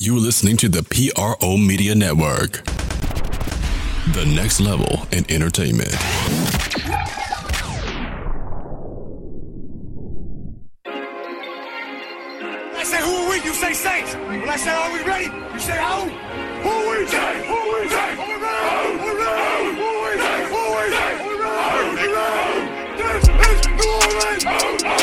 You're listening to the PRO Media Network, the next level in entertainment. I say who are we? You say Saints. When I say are we ready? You say how? Who are we? Say who are we? Say are we? Who are we? Who are we? Say who are we? Say are we? We? This is New.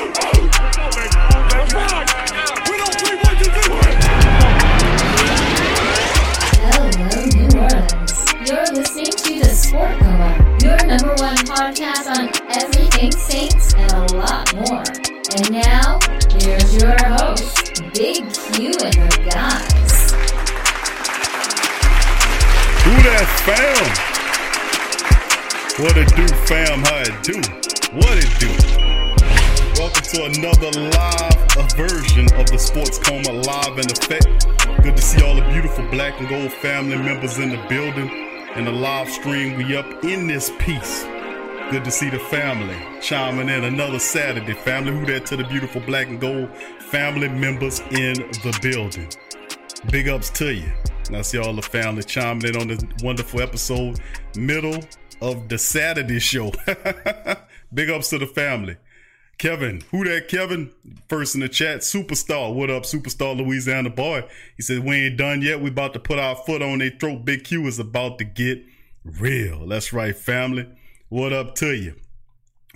Sport your number one podcast on everything Saints and a lot more. And now, here's your host, Big Q and her guys. Who that fam? What it do, fam? How it do? What it do? Welcome to another live version of the Sports Coma live in effect. Good to see all the beautiful black and gold family members in the building. In the live stream, we up in this piece. Good to see the family chiming in another Saturday. Family, who that to the beautiful black and gold family members in the building. Big ups to you. And I see all the family chiming in on this wonderful episode, middle of the Saturday show. Big ups to the family. Kevin, who that Kevin? First in the chat, superstar. What up, superstar Louisiana boy? He said, We ain't done yet. We about to put our foot on their throat. Big Q is about to get real. That's right, family. What up to you?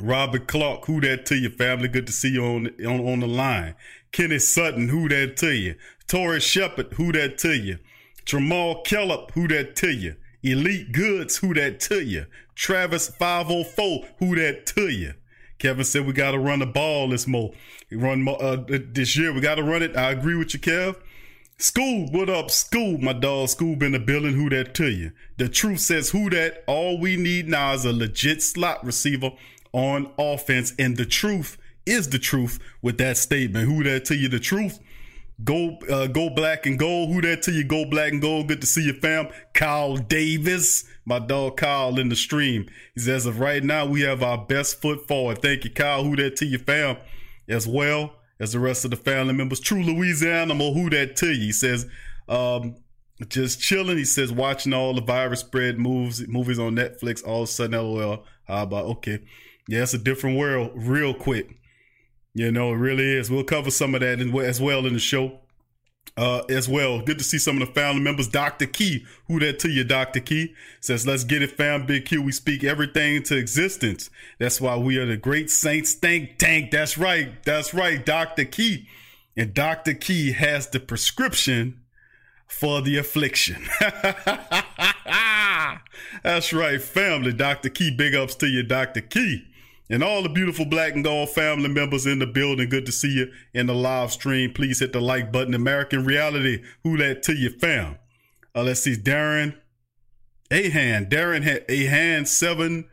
Robert Clark, who that to you, family? Good to see you on, on, on the line. Kenny Sutton, who that to you? Torrey Shepard, who that to you? Jamal Kellop, who that to you? Elite Goods, who that to you? Travis 504, who that to you? Kevin said we got to run the ball this more. Run uh, this year. We got to run it. I agree with you, Kev. School, what up, school? My dog, school been the building. Who that to you? The truth says who that. All we need now is a legit slot receiver on offense, and the truth is the truth with that statement. Who that to you? The truth. Go, uh, go black and gold. Who that to you? Go black and gold. Good to see you, fam. Kyle Davis, my dog Kyle in the stream. He says, as of right now, we have our best foot forward. Thank you, Kyle. Who that to you, fam? As well as the rest of the family members. True Louisiana, who that to you? He says, um, just chilling. He says, watching all the virus spread moves, movies on Netflix. All of a sudden, lol. How about okay? Yeah, it's a different world, real quick. You know, it really is. We'll cover some of that as well in the show. Uh, as well, good to see some of the family members. Dr. Key, who that to you, Dr. Key says, "Let's get it, fam. Big Q. We speak everything into existence. That's why we are the great Saints think tank. That's right. That's right, Dr. Key. And Dr. Key has the prescription for the affliction. That's right, family. Dr. Key. Big ups to you, Dr. Key." And all the beautiful black and gold family members in the building, good to see you in the live stream. Please hit the like button. American Reality, who that to you, fam? Uh, let's see, Darren Ahan. Darren Ahan seven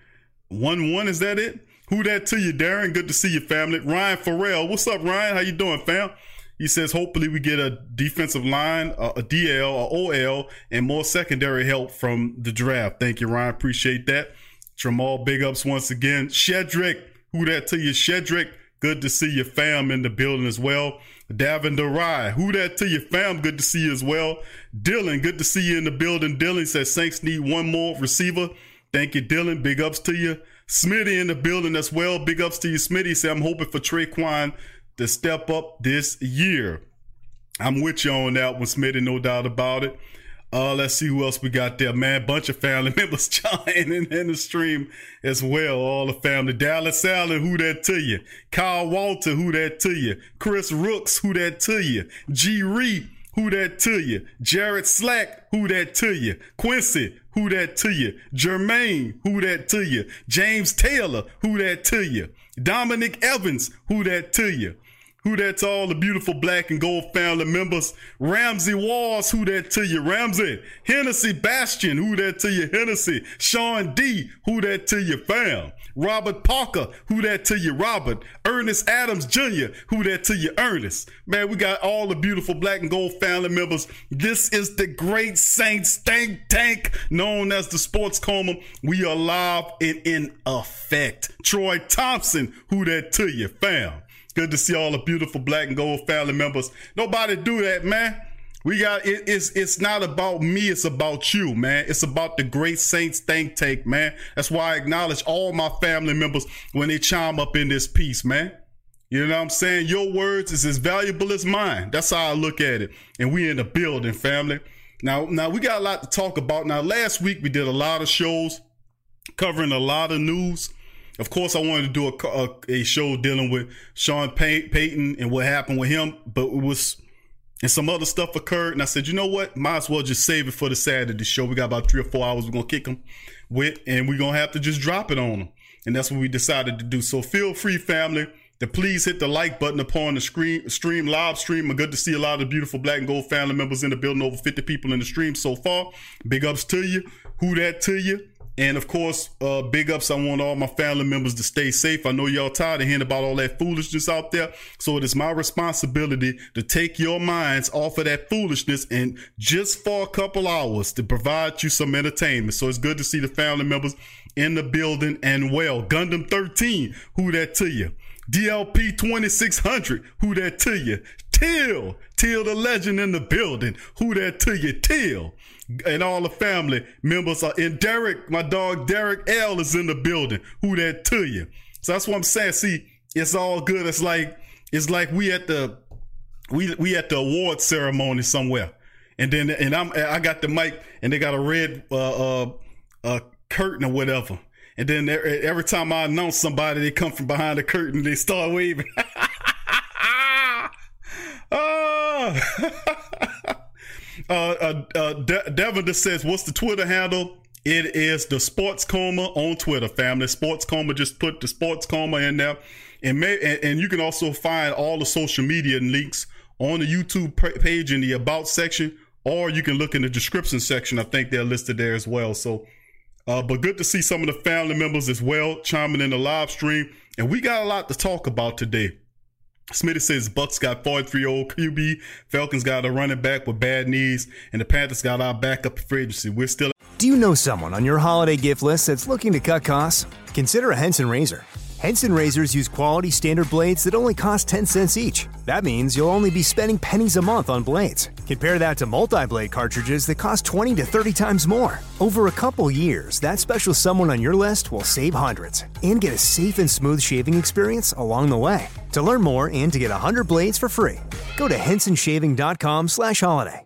one one. Is that it? Who that to you, Darren? Good to see you, family. Ryan Farrell, what's up, Ryan? How you doing, fam? He says, hopefully we get a defensive line, uh, a DL, a OL, and more secondary help from the draft. Thank you, Ryan. Appreciate that. Jamal, big ups once again. Shedrick, who that to you? Shedrick, good to see your fam in the building as well. Davin Derai, who that to you? Fam, good to see you as well. Dylan, good to see you in the building. Dylan says Saints need one more receiver. Thank you, Dylan. Big ups to you. Smitty in the building as well. Big ups to you, Smitty. Say I'm hoping for Tre'Quan to step up this year. I'm with you on that one, Smitty, no doubt about it. Uh, let's see who else we got there, man. Bunch of family members joining in the stream as well. All the family. Dallas Allen, who that to you? Kyle Walter, who that to you? Chris Rooks, who that to you? G. Reed, who that to you? Jared Slack, who that to you? Quincy, who that to you? Jermaine, who that to you? James Taylor, who that to you? Dominic Evans, who that to you? Who that to all the beautiful black and gold family members? Ramsey Walls, who that to you? Ramsey. Hennessy Bastion, who that to you? Hennessy. Sean D, who that to you? Fam. Robert Parker, who that to you? Robert. Ernest Adams Jr., who that to you? Ernest. Man, we got all the beautiful black and gold family members. This is the great Saints think tank known as the Sports Coma. We are live and in effect. Troy Thompson, who that to you? Fam. Good to see all the beautiful black and gold family members. Nobody do that, man. We got it, it's it's not about me, it's about you, man. It's about the great Saints think tank, man. That's why I acknowledge all my family members when they chime up in this piece, man. You know what I'm saying? Your words is as valuable as mine. That's how I look at it. And we in the building, family. Now, now we got a lot to talk about. Now, last week we did a lot of shows covering a lot of news. Of course, I wanted to do a, a, a show dealing with Sean Pay- Payton and what happened with him, but it was and some other stuff occurred. And I said, you know what? Might as well just save it for the Saturday show. We got about three or four hours. We're gonna kick them with, and we're gonna have to just drop it on them. And that's what we decided to do. So feel free, family, to please hit the like button upon the screen, stream live stream. I'm good to see a lot of the beautiful black and gold family members in the building. Over 50 people in the stream so far. Big ups to you. Who that to you? And of course, uh, big ups. I want all my family members to stay safe. I know y'all tired of hearing about all that foolishness out there. So it is my responsibility to take your minds off of that foolishness and just for a couple hours to provide you some entertainment. So it's good to see the family members in the building and well. Gundam 13, who that to you? DLP 2600, who that to you? Till, Till the legend in the building, who that to you? Till and all the family members are in. Derek, my dog Derek L is in the building. Who that to you? So that's what I'm saying. See, it's all good. It's like it's like we at the we we at the award ceremony somewhere, and then and I'm I got the mic and they got a red uh uh, uh curtain or whatever. And then every time I announce somebody, they come from behind the curtain. They start waving. oh. Uh, uh, uh, De- Devin just says, "What's the Twitter handle?" It is the Sports Coma on Twitter, family. Sports Coma. Just put the Sports Coma in there, and may and, and you can also find all the social media links on the YouTube page in the About section, or you can look in the description section. I think they're listed there as well. So, uh, but good to see some of the family members as well chiming in the live stream, and we got a lot to talk about today. Smitty says Bucks got 43 old QB, Falcons got a running back with bad knees, and the Panthers got our backup free agency. We're still. Do you know someone on your holiday gift list that's looking to cut costs? Consider a Henson razor. Henson razors use quality standard blades that only cost 10 cents each. That means you'll only be spending pennies a month on blades. Compare that to multi blade cartridges that cost 20 to 30 times more. Over a couple years, that special someone on your list will save hundreds and get a safe and smooth shaving experience along the way. To learn more and to get 100 blades for free, go to hensonshaving.com/holiday.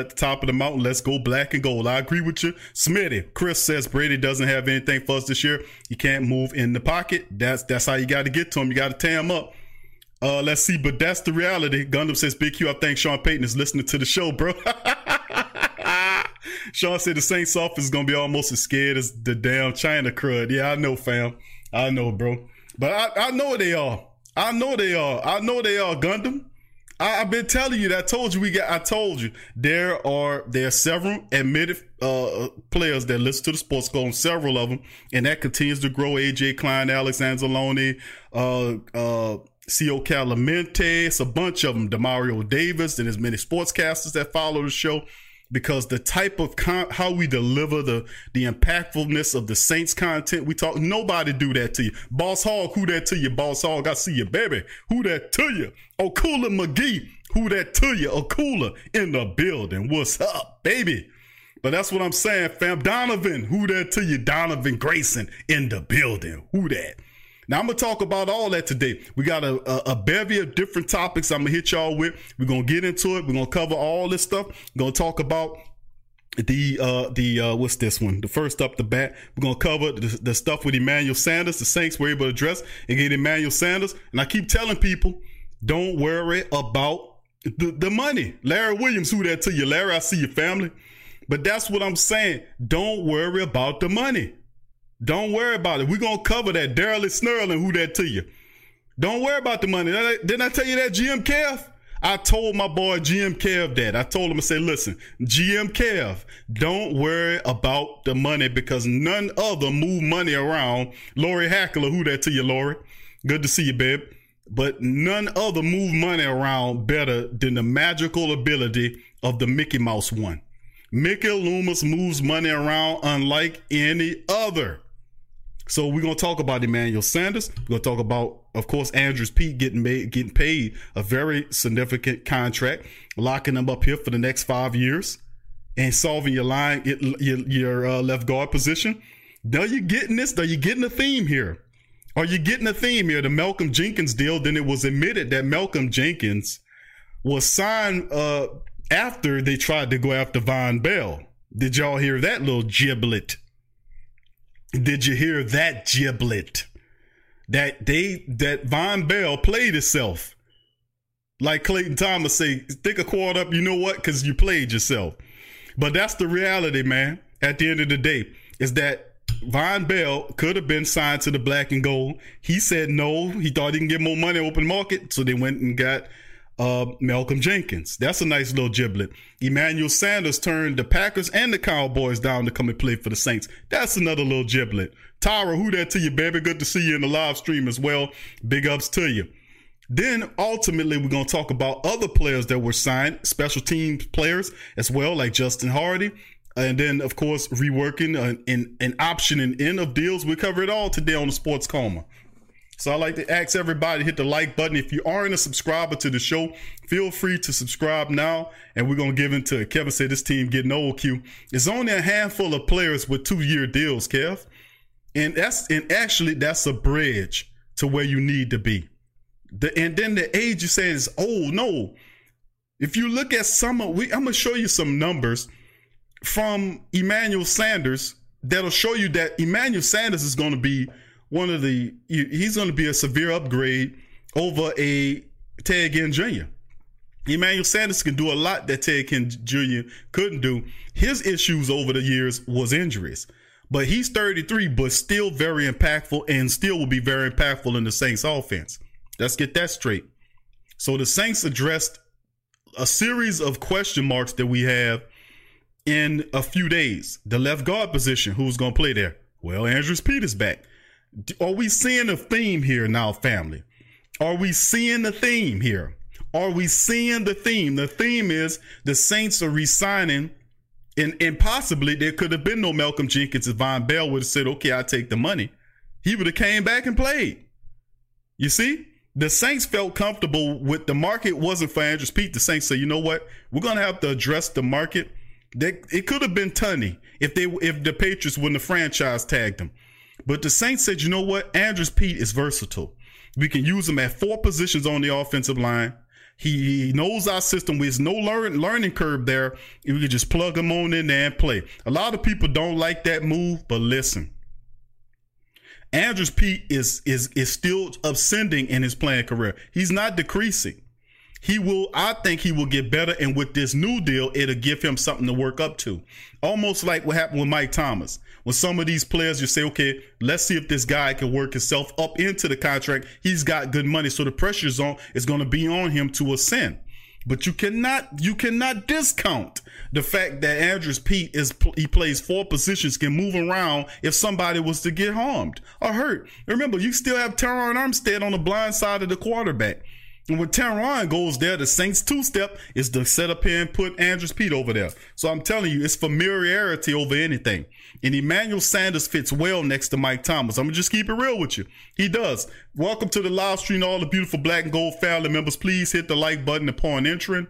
at the top of the mountain. Let's go black and gold. I agree with you. Smitty, Chris says Brady doesn't have anything for us this year. He can't move in the pocket. That's that's how you got to get to him. You got to tear him up. Uh, let's see, but that's the reality. Gundam says, Big Q, I think Sean Payton is listening to the show, bro. Sean said the Saints office is gonna be almost as scared as the damn China crud. Yeah, I know, fam. I know, bro. But I, I know they are. I know they are. I know they are, Gundam. I, have been telling you that. I told you we got. I told you there are there are several admitted uh, players that listen to the sports coma. Several of them, and that continues to grow. AJ Klein, Alex Anzalone, uh, uh, Co Calamente, it's a bunch of them. Demario Davis, and as many sportscasters that follow the show because the type of con- how we deliver the the impactfulness of the Saints content we talk nobody do that to you. Boss Hog, who that to you? Boss Hog, I see you, baby. Who that to you? Okula McGee, who that to you? Okula in the building. What's up, baby? But that's what I'm saying, fam. Donovan, who that to you? Donovan Grayson in the building. Who that? Now I'm gonna talk about all that today. We got a, a, a bevy of different topics I'm gonna hit y'all with. We're gonna get into it. We're gonna cover all this stuff. We're gonna talk about the uh the uh what's this one the first up the bat we're gonna cover the, the stuff with emmanuel sanders the saints were able to address and get emmanuel sanders and i keep telling people don't worry about the, the money larry williams who that to you larry i see your family but that's what i'm saying don't worry about the money don't worry about it we're gonna cover that daryl snurling who that to you don't worry about the money didn't i tell you that gm kev I told my boy GM Kev that. I told him I said, listen, GM Kev, don't worry about the money because none other move money around. Lori Hackler, who that to you, Lori? Good to see you, babe. But none other move money around better than the magical ability of the Mickey Mouse one. Mickey Loomis moves money around unlike any other. So we're gonna talk about Emmanuel Sanders. We're gonna talk about, of course, Andrus Peat getting made, getting paid a very significant contract, locking him up here for the next five years, and solving your line, your, your uh, left guard position. Are you getting this? Are you getting a theme here? Are you getting a theme here? The Malcolm Jenkins deal. Then it was admitted that Malcolm Jenkins was signed uh, after they tried to go after Vonn Bell. Did y'all hear that little giblet? Did you hear that giblet? That they that Vonn Bell played itself. Like Clayton Thomas say, stick a quad up, you know what? Because you played yourself. But that's the reality, man. At the end of the day, is that Vonn Bell could have been signed to the black and gold. He said no. He thought he can get more money open market, so they went and got uh, Malcolm Jenkins. That's a nice little giblet. Emmanuel Sanders turned the Packers and the Cowboys down to come and play for the Saints. That's another little giblet. Tyra, who that to you, baby? Good to see you in the live stream as well. Big ups to you. Then ultimately, we're going to talk about other players that were signed, special team players as well, like Justin Hardy. And then, of course, reworking and, and, and optioning in of deals. We cover it all today on the Sports Coma. So I like to ask everybody to hit the like button. If you aren't a subscriber to the show, feel free to subscribe now. And we're gonna give into Kevin said this team getting old. Q. It's only a handful of players with two year deals, Kev, and that's and actually that's a bridge to where you need to be. The and then the age you say is old. No, if you look at some of we, I'm gonna show you some numbers from Emmanuel Sanders that'll show you that Emmanuel Sanders is to be one of the he's going to be a severe upgrade over a Ted Ginn Jr. Emmanuel Sanders can do a lot that Ted Ginn Jr. couldn't do. His issues over the years was injuries. But he's 33, but still very impactful and still will be very impactful in the Saints offense. Let's get that straight. So the Saints addressed a series of question marks that we have in a few days. The left guard position, who's going to play there? Well, Andrus Peters back. Are we seeing a theme here now, family? Are we seeing the theme here? Are we seeing the theme? The theme is the Saints are resigning, and, and possibly there could have been no Malcolm Jenkins if Vonn Bell would have said, okay, I'll take the money. He would have came back and played. You see? The Saints felt comfortable with the market wasn't for Andrus Peat. The Saints said, you know what? We're gonna have to address the market. They, it could have been Thuney if they if the Patriots wouldn't have franchise tagged him. But the Saints said, you know what? Andrus Peat is versatile. We can use him at four positions on the offensive line. He, knows our system. There's no learn, learning curve there. We can just plug him on in there and play. A lot of people don't like that move, but listen. Andrus Peat is is is still ascending in his playing career. He's not decreasing. He will, I think he will get better. And with this new deal, it'll give him something to work up to. Almost like what happened with Mike Thomas. When some of these players, you say, okay, let's see if this guy can work himself up into the contract. He's got good money. So the pressure's on, is going to be on him to ascend. But you cannot, you cannot discount the fact that Andrus Peat is, he plays four positions, can move around if somebody was to get harmed or hurt. Remember, you still have Terron Armstead on the blind side of the quarterback. And when Terron goes there, the Saints two step is to set up here and put Andrus Peat over there. So I'm telling you, it's familiarity over anything. And Emmanuel Sanders fits well next to Mike Thomas. I'm gonna just keep it real with you. He does. Welcome to the live stream, all the beautiful black and gold family members. Please hit the like button upon entering.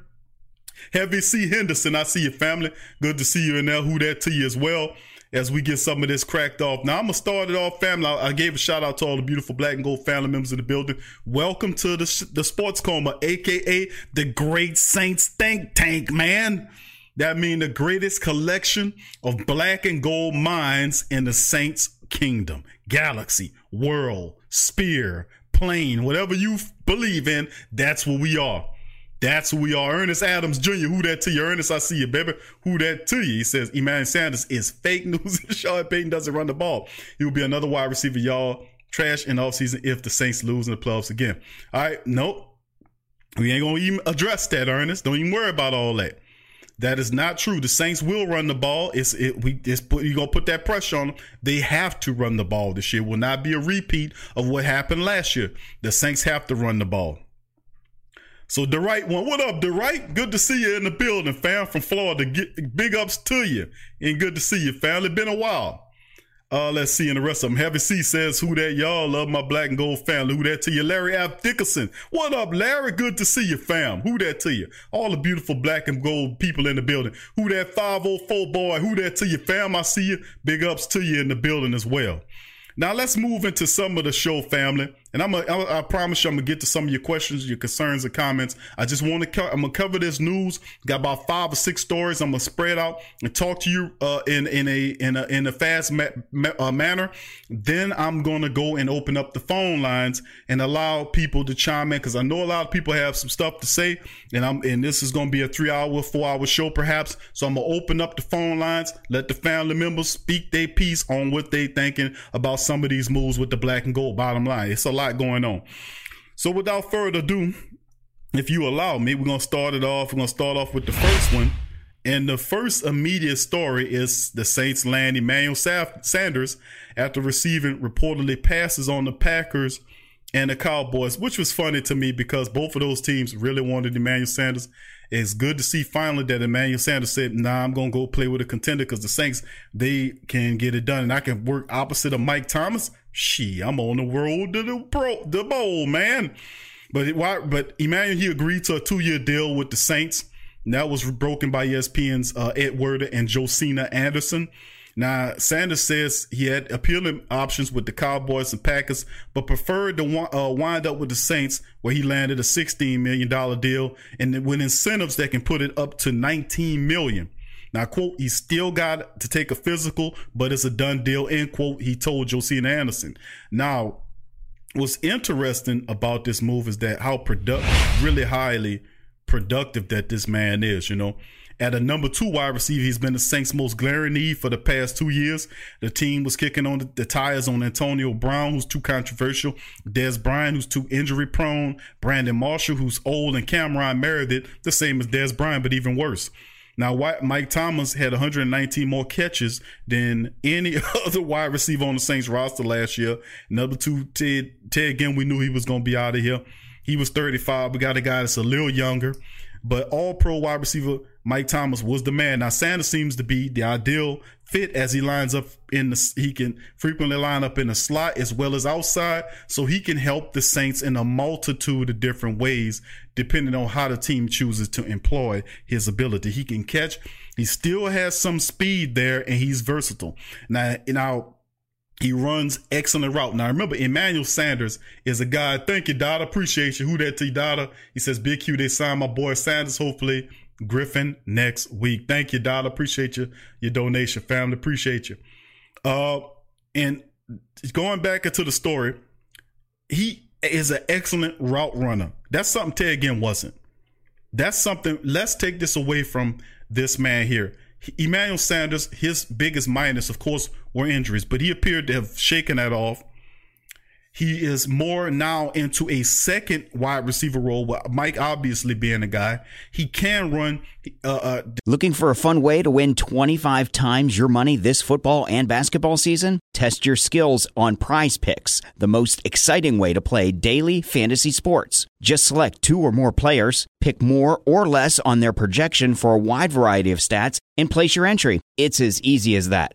Heavy C Henderson, I see your family. Good to see you in there. Who that to you as well. As we get some of this cracked off. Now I'm gonna start it off, family. I, I gave a shout out to all the beautiful black and gold family members in the building. Welcome to the the Sports Coma, aka the Great Saints Think Tank, man. That means the greatest collection of black and gold minds in the Saints kingdom, galaxy, world, spear, plane, whatever you believe in, that's what we are. That's who we are. Ernest Adams Jr., who that to you? Ernest, I see you, baby. Who that to you? He says Emmanuel Sanders is fake news. Sean Payton doesn't run the ball. He will be another wide receiver, y'all. Trash in offseason if the Saints lose in the playoffs again. All right, nope. We ain't gonna even address that, Ernest. Don't even worry about all that. That is not true. The Saints will run the ball. It's it, we it's put, you gonna put that pressure on them. They have to run the ball this year. Will not be a repeat of what happened last year. The Saints have to run the ball. So the right one, what up, the right? Good to see you in the building, fam, from Florida. Get, big ups to you, and good to see you, fam. It's been a while. Uh, let's see, and the rest of them. Heavy C says, "Who that? Y'all love my black and gold family. Who that to you, Larry F. Dickerson? What up, Larry? Good to see you, fam. Who that to you? All the beautiful black and gold people in the building. Who that 504 boy? Who that to you, fam? I see you. Big ups to you in the building as well. Now let's move into some of the show, family. And I'm a, I, I promise you, I'm gonna get to some of your questions, your concerns, and comments. I just want to, co- I'm gonna cover this news. Got about five or six stories. I'm gonna spread out and talk to you uh, in in a in a in a fast ma- ma- uh, manner. Then I'm gonna go and open up the phone lines and allow people to chime in because I know a lot of people have some stuff to say. And I'm and this is gonna be a three hour, four hour show perhaps. So I'm gonna open up the phone lines, let the family members speak their piece on what they thinking about some of these moves with the black and gold. Bottom line, it's a lot going on. So without further ado, if you allow me, we're gonna start it off. We're gonna start off with the first one. And the first immediate story is the Saints land Emmanuel Sanders after receiving reportedly passes on the Packers and the Cowboys, which was funny to me because both of those teams really wanted Emmanuel Sanders. It's good to see finally that Emmanuel Sanders said, "Nah, I'm gonna go play with a contender because the Saints they can get it done, and I can work opposite of Mike Thomas. She, I'm on the road to the pro, the bowl, man." But why? But Emmanuel he agreed to a two year deal with the Saints. That was broken by ESPN's uh, Ed Werder and Josina Anderson. Now, Sanders says he had appealing options with the Cowboys and Packers, but preferred to uh, wind up with the Saints, where he landed a $16 million deal and with incentives that can put it up to $19 million. Now, quote, he still got to take a physical, but it's a done deal, end quote, he told Josina Anderson. Now, what's interesting about this move is that how productive, really highly productive that this man is, you know. At a number two wide receiver, he's been the Saints' most glaring need for the past two years. The team was kicking on the, tires on Antonio Brown, who's too controversial, Dez Bryant, who's too injury prone, Brandon Marshall, who's old, and Cameron Meredith, the same as Dez Bryant, but even worse. Now, Mike Thomas had 119 more catches than any other wide receiver on the Saints roster last year. Number two, Ted, Ted Ginn, we knew he was going to be out of here. He was 35. We got a guy that's a little younger. But all pro wide receiver Mike Thomas was the man. Now Sanders seems to be the ideal fit as he lines up in the he can frequently line up in the slot as well as outside so he can help the Saints in a multitude of different ways depending on how the team chooses to employ his ability. He can catch, he still has some speed there and he's versatile. Now now he runs excellent route. Now remember, Emmanuel Sanders is a guy. Thank you, Dada. Appreciate you. Who that T Dada? He says, Big Q, they signed my boy Sanders. Hopefully, Griffen next week. Thank you, Dada. Appreciate you, your donation, family. Appreciate you. Uh, and going back into the story, he is an excellent route runner. That's something Ted Ginn wasn't. That's something. Let's take this away from this man here. Emmanuel Sanders, his biggest minus, of course, were injuries, but he appeared to have shaken that off. He is more now into a second wide receiver role, with Mike obviously being a guy. He can run. Uh, uh, Looking for a fun way to win 25 times your money this football and basketball season? Test your skills on prize picks, the most exciting way to play daily fantasy sports. Just select two or more players, pick more or less on their projection for a wide variety of stats, and place your entry. It's as easy as that.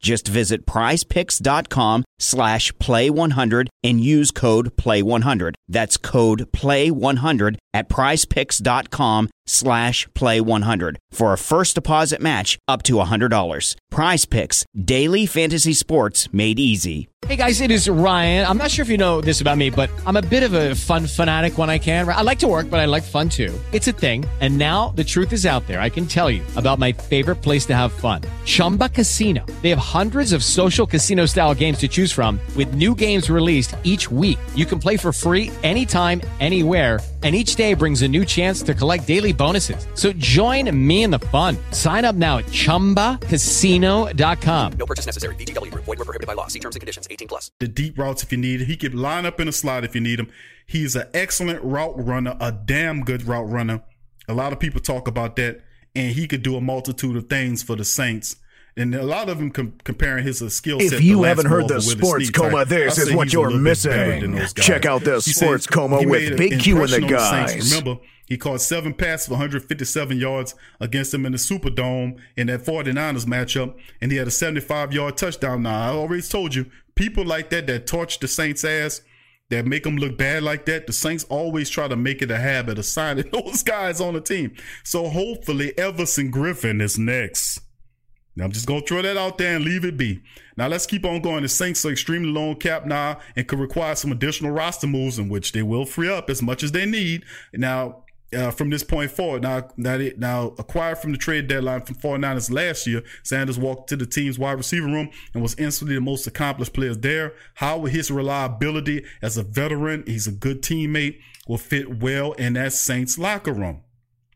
Just visit prizepicks.com slash play100 and use code play100. That's code play100 at prizepicks.com slash play100 for a first deposit match up to $100. Prize Picks, daily fantasy sports made easy. Hey guys, it is Ryan. I'm not sure if you know this about me, but I'm a bit of a fun fanatic when I can. I like to work, but I like fun too. It's a thing. And now the truth is out there. I can tell you about my favorite place to have fun. Chumba Casino. They have hundreds of social casino style games to choose from with new games released each week. You can play for free anytime, anywhere and each day brings a new chance to collect daily bonuses. So join me in the fun. Sign up now at ChumbaCasino.com. No purchase necessary. VGW. Void were prohibited by law. See terms and conditions. 18 plus. The deep routes if you need it. He could line up in a slot if you need him. He's an excellent route runner, a damn good route runner. A lot of people talk about that, and he could do a multitude of things for the Saints. And a lot of them com- comparing his uh, skill set. If you haven't heard the sports coma, this is what you're missing. Check out the sports coma with Big Q and the guys. Remember, he caught seven passes for 157 yards against them in the Superdome in that 49ers matchup, and he had a 75 yard touchdown. Now, I already told you, people like that that torch the Saints' ass, that make them look bad like that, the Saints always try to make it a habit of signing those guys on the team. So hopefully, Everson Griffen is next. Now, I'm just going to throw that out there and leave it be. Now, let's keep on going. The Saints are extremely low on cap now and could require some additional roster moves in which they will free up as much as they need. Now, uh, from this point forward, now that it now acquired from the trade deadline from 49ers last year, Sanders walked to the team's wide receiver room and was instantly the most accomplished player there. How will his reliability as a veteran, he's a good teammate, will fit well in that Saints locker room.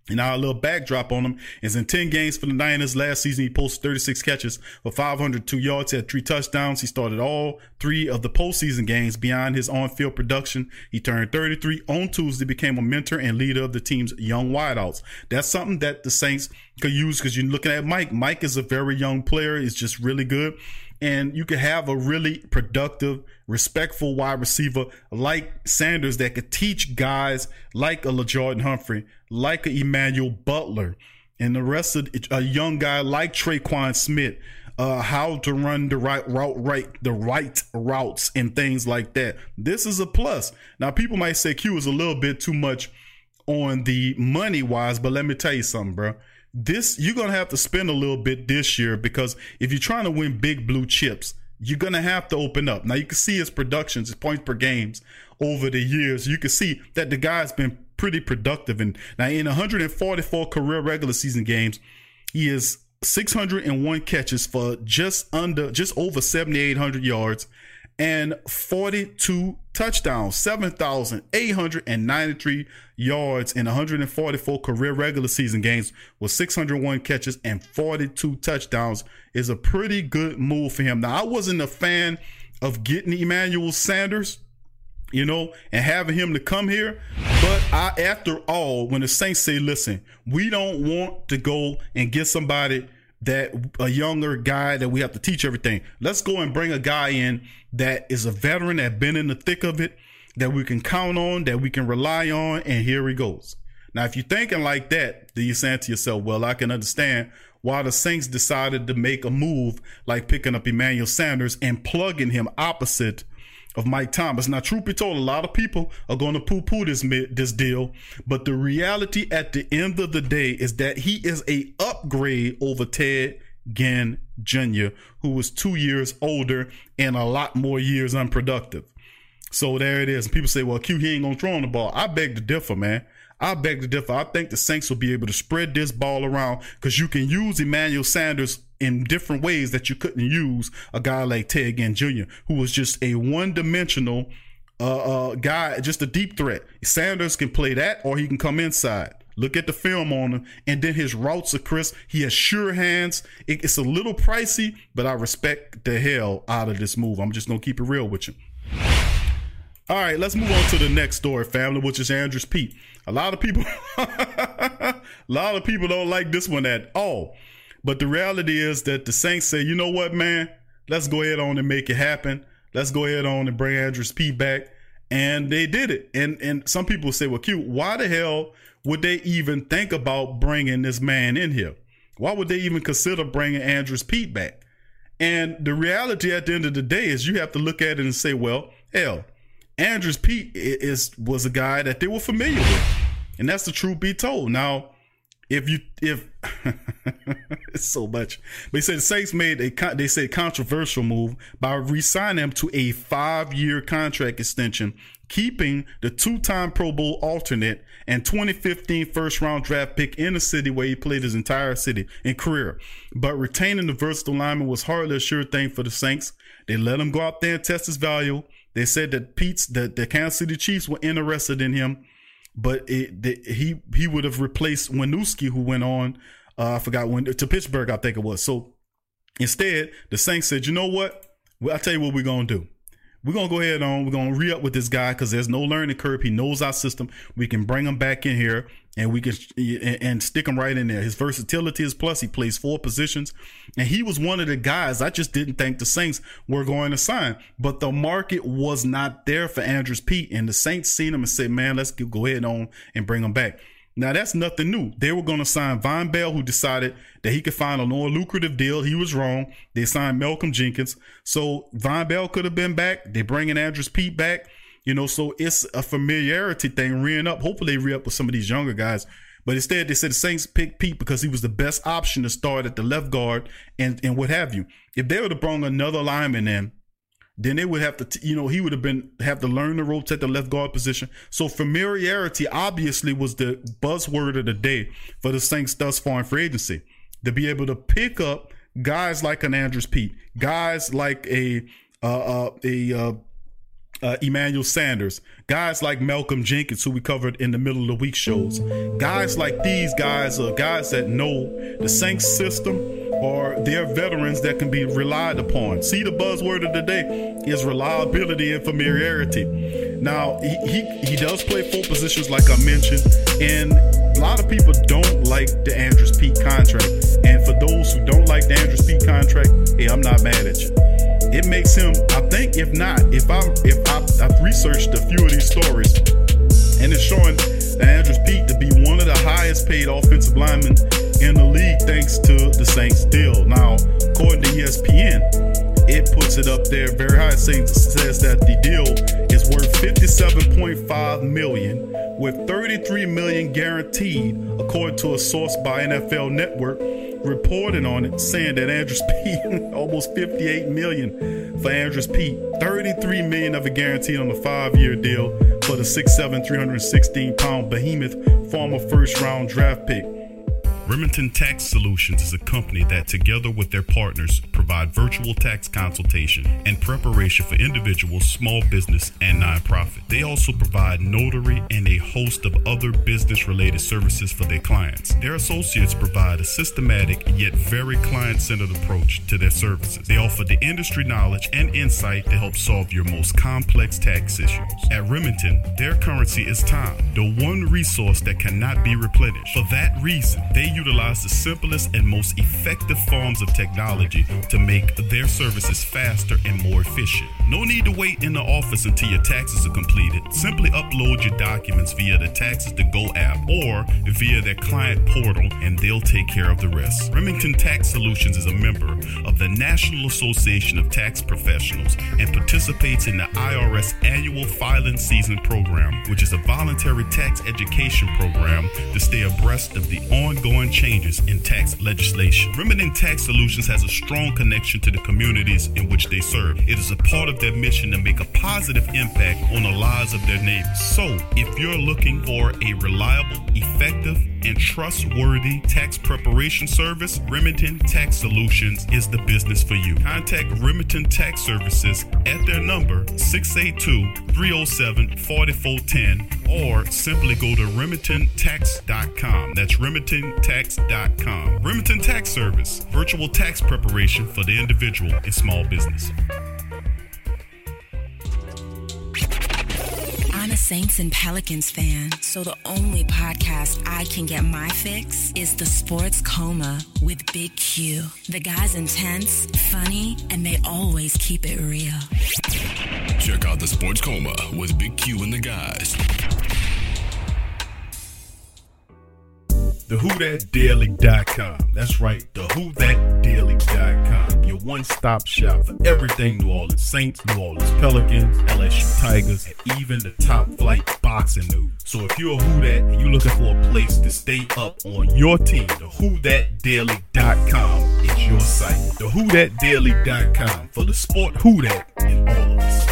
And a little backdrop on him is in 10 games for the Niners last season, he posted 36 catches for 502 yards, had three touchdowns. He started all three of the postseason games beyond his on-field production. He turned 33 on Tuesday, became a mentor and leader of the team's young wideouts. That's something that the Saints could use because you're looking at Mike. Mike is a very young player. He's just really good and you could have a really productive, respectful wide receiver like Sanders that could teach guys like a LaJordan Humphrey, like a Emmanuel Butler, and the rest of a young guy like Tre'Quan Smith, uh, how to run the right route, right the right routes and things like that. This is a plus. Now, people might say Q is a little bit too much on the money wise, but let me tell you something, bro this you're gonna have to spend a little bit this year because if you're trying to win big blue chips, you're gonna have to open up. Now you can see his productions, his points per games over the years. You can see that the guy's been pretty productive. And now in 144 career regular season games, he is 601 catches for just under, just over 7,800 yards and 42 touchdowns, 7,893 yards in 144 career regular season games with 601 catches and 42 touchdowns is a pretty good move for him. Now, I wasn't a fan of getting Emmanuel Sanders, you know, and having him to come here. But I, after all, when the Saints say, listen, we don't want to go and get somebody – that a younger guy that we have to teach everything. Let's go and bring a guy in that is a veteran that been in the thick of it, that we can count on, that we can rely on, and here he goes. Now, if you're thinking like that, then you're saying to yourself, well, I can understand why the Saints decided to make a move like picking up Emmanuel Sanders and plugging him opposite of Mike Thomas. Now, truth be told, a lot of people are going to poo-poo this this deal, but the reality at the end of the day is that he is a upgrade over Ted Ginn Jr., who was two years older and a lot more years unproductive. So there it is. And people say, "Well, Q, he ain't gonna throw on the ball." I beg to differ, man. I beg to differ. I think the Saints will be able to spread this ball around because you can use Emmanuel Sanders in different ways that you couldn't use a guy like Ted Ginn Jr., who was just a one dimensional uh, uh, guy, just a deep threat. Sanders can play that or he can come inside. Look at the film on him, and then his routes are crisp. He has sure hands. It, it's a little pricey, but I respect the hell out of this move. I'm just gonna keep it real with you. All right, let's move on to the next story, family, which is Andrus Peat. A lot of people, a lot of people don't like this one at all. But the reality is that the Saints say, you know what, man, let's go ahead on and make it happen. Let's go ahead on and bring Andrus Peat back. And they did it. And and some people say, well, Q, why the hell would they even think about bringing this man in here? Why would they even consider bringing Andrus Peat back? And the reality at the end of the day is you have to look at it and say, well, hell, Andrus Peat is was a guy that they were familiar with, and that's the truth be told. Now, if you if it's so much, but they said the Saints made a they said controversial move by re-signing him to a five year contract extension, keeping the two time Pro Bowl alternate and 2015 first round draft pick in the city where he played his entire city and career, but retaining the versatile lineman was hardly a sure thing for the Saints. They let him go out there and test his value. They said that Peat's the, the Kansas City Chiefs were interested in him, but it, he he would have replaced Wisniewski, who went on. Uh, I forgot when to Pittsburgh, I think it was. So instead, the Saints said, "You know what? Well, I'll tell you what we're gonna do we're gonna go ahead on. We're gonna re up with this guy because there's no learning curve. He knows our system. We can bring him back in here and we can and stick him right in there. His versatility is plus. He plays four positions, and he was one of the guys I just didn't think the Saints were going to sign. But the market was not there for Andrus Peat, and the Saints seen him and said, "Man, let's go ahead on and bring him back." Now that's nothing new. They were going to sign Vonn Bell, who decided that he could find a more lucrative deal. He was wrong. They signed Malcolm Jenkins, so Vonn Bell could have been back. They bringing Andrus Peat back, you know. So it's a familiarity thing, reing up. Hopefully, they re up with some of these younger guys. But instead, they said the Saints picked Peat because he was the best option to start at the left guard and and what have you. If they would have brought another lineman in then they would have to, you know, he would have been have to learn the ropes at the left guard position. So familiarity obviously was the buzzword of the day for the Saints thus far in free agency to be able to pick up guys like an Andrus Peat, guys like a uh, uh, a uh, uh, Emmanuel Sanders, guys like Malcolm Jenkins, who we covered in the middle of the week shows, guys like these guys are guys that know the Saints system or they're veterans that can be relied upon. See, the buzzword of the day is reliability and familiarity. Now, he, he, he does play four positions, like I mentioned, and a lot of people don't like the Andrus Peat contract. And for those who don't like the Andrus Peat contract, hey, I'm not mad at you it makes him. I think if not, if I'm if I, I've researched a few of these stories, and it's showing that Andrus Peat to be one of the highest paid offensive linemen in the league, thanks to the Saints deal. Now, according to ESPN, it puts it up there very high. Saints says that the deal is worth 57.5 million, with 33 million guaranteed, according to a source by NFL Network reporting on it, saying that Andrus Peat almost 58 million for Andrus Peat, 33 million of a guarantee on the five-year deal for the 6'7", 316 pound behemoth, former first round draft pick. Remington Tax Solutions is a company that, together with their partners, provide virtual tax consultation and preparation for individuals, small business, and nonprofit. They also provide notary and a host of other business related services for their clients. Their associates provide a systematic yet very client centered approach to their services. They offer the industry knowledge and insight to help solve your most complex tax issues. At Remington, their currency is time, the one resource that cannot be replenished. For that reason, they utilize the simplest and most effective forms of technology to make their services faster and more efficient. No need to wait in the office until your taxes are completed. Simply upload your documents via the Taxes to Go app or via their client portal, and they'll take care of the rest. Remington Tax Solutions is a member of the National Association of Tax Professionals and participates in the IRS annual filing season program, which is a voluntary tax education program to stay abreast of the ongoing changes in tax legislation. Remington Tax Solutions has a strong connection to the communities in which they serve. It is a part of their mission to make a positive impact on the lives of their neighbors. So, if you're looking for a reliable, effective, and trustworthy tax preparation service, Remington Tax Solutions is the business for you. Contact Remington Tax Services at their number 682 307 4410 or simply go to remingtontax.com. That's remingtontax.com. Remington Tax Service, virtual tax preparation for the individual and small business. Saints and Pelicans fan, so the only podcast I can get my fix is the Sports Coma with Big Q. The guy's intense, funny, and they always keep it real. Check out the Sports Coma with Big Q and the guys. The WhoThatDaily.com. That's right, the Your one-stop shop for everything New Orleans Saints, New Orleans Pelicans, LSU Tigers, and even the top flight boxing news. So if you're a Who That and you're looking for a place to stay up on your team, the WhoThatDaily.com is your site. The WhoThatDaily.com for the sport Who That in all of us.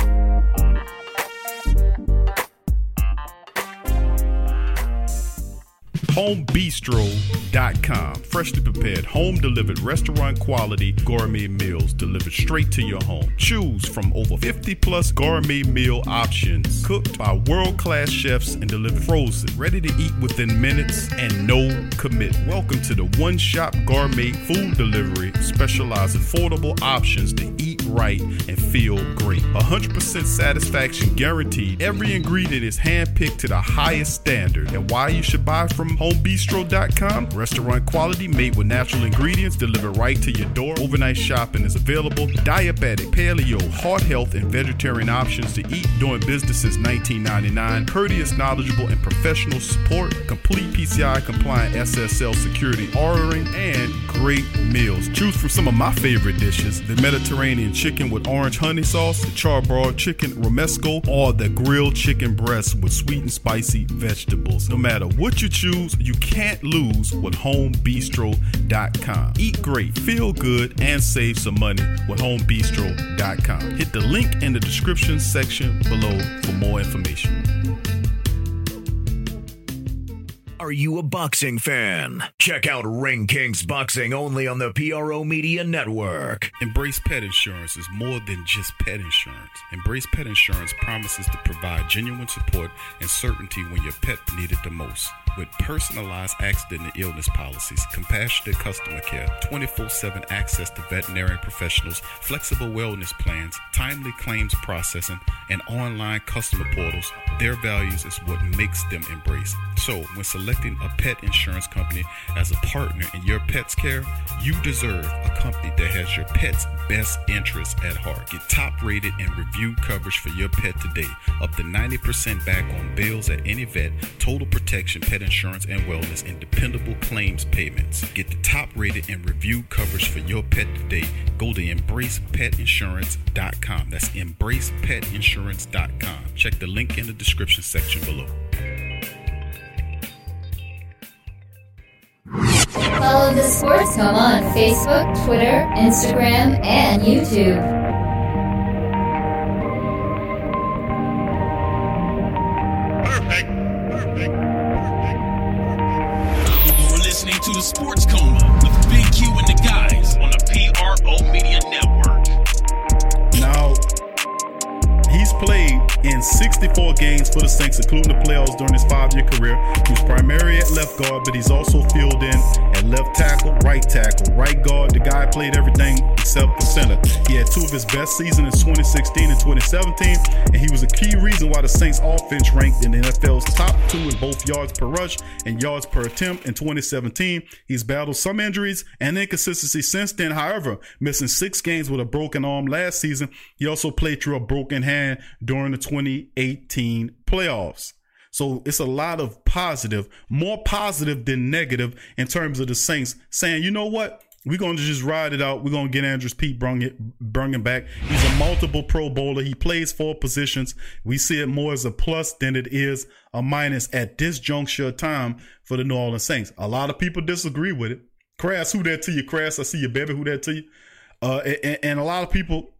HomeBistro.com. Freshly prepared, home delivered restaurant quality gourmet meals delivered straight to your home. Choose from over 50 plus gourmet meal options cooked by world class chefs and delivered frozen, ready to eat within minutes and no commit. Welcome to the one shop gourmet food delivery, specialized affordable options to eat right and feel great. 100% satisfaction guaranteed. Every ingredient is handpicked to the highest standard. And why you should buy from homebistro.com. Restaurant quality made with natural ingredients delivered right to your door. Overnight shopping is available. Diabetic, paleo, heart health, and vegetarian options to eat doing business since 1999. Courteous, knowledgeable, and professional support. Complete PCI compliant SSL security ordering and great meals. Choose from some of my favorite dishes the Mediterranean chicken with orange honey sauce, the charbroiled chicken romesco, or the grilled chicken breast with sweet and spicy vegetables. No matter what you choose, you can't lose with homebistro.com. Eat great, feel good, and save some money with homebistro.com. Hit the link in the description section below for more information. Are you a boxing fan? Check out Ring Kings Boxing only on the PRO Media Network. Embrace Pet Insurance is more than just pet insurance. Embrace Pet Insurance promises to provide genuine support and certainty when your pet need it the most. With personalized accident and illness policies, compassionate customer care, 24 7 access to veterinary professionals, flexible wellness plans, timely claims processing, and online customer portals, their values is what makes them embrace. So, when selecting a pet insurance company as a partner in your pet's care, you deserve a company that has your pet's best interests at heart. Get top rated and review coverage for your pet today. Up to 90% back on bills at any vet, total protection, pet insurance and wellness, and dependable claims payments. Get the top rated and reviewed coverage for your pet today. Go to embracepetinsurance.com. That's embracepetinsurance.com. Check the link in the description section below. Follow the Sports Coma on Facebook, Twitter, Instagram, and YouTube. Sports Coma in 64 games for the Saints, including the playoffs during his five-year career. He was primarily at left guard, but he's also filled in at left tackle, right tackle, right guard. The guy played everything except for center. He had two of his best seasons in 2016 and 2017, and he was a key reason why the Saints offense ranked in the NFL's top two in both yards per rush and yards per attempt in 2017. He's battled some injuries and inconsistency since then. However, missing six games with a broken arm last season, he also played through a broken hand during the 2018 playoffs. So it's a lot of positive, more positive than negative in terms of the Saints saying, you know what? We're going to just ride it out. We're going to get Andrus Peat bring it, bring him back. He's a multiple Pro Bowler. He plays four positions. We see it more as a plus than it is a minus at this juncture of time for the New Orleans Saints. A lot of people disagree with it. Crass, who that to you? Crass, I see you, baby. Who that to you? Uh, and, and a lot of people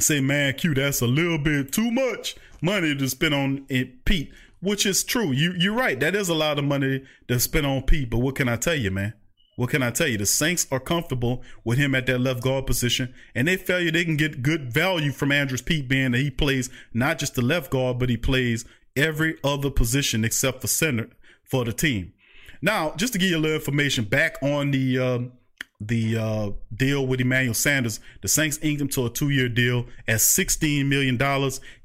say, man, Q, that's a little bit too much money to spend on it, Peat, which is true. You, you're right. That is a lot of money to spend on Peat. But what can I tell you, man? What can I tell you? The Saints are comfortable with him at that left guard position, and they feel you they can get good value from Andrus Peat, being that he plays not just the left guard, but he plays every other position except for center for the team. Now, just to give you a little information back on the uh, the uh, deal with Emmanuel Sanders. The Saints inked him to a two year deal at $16 million.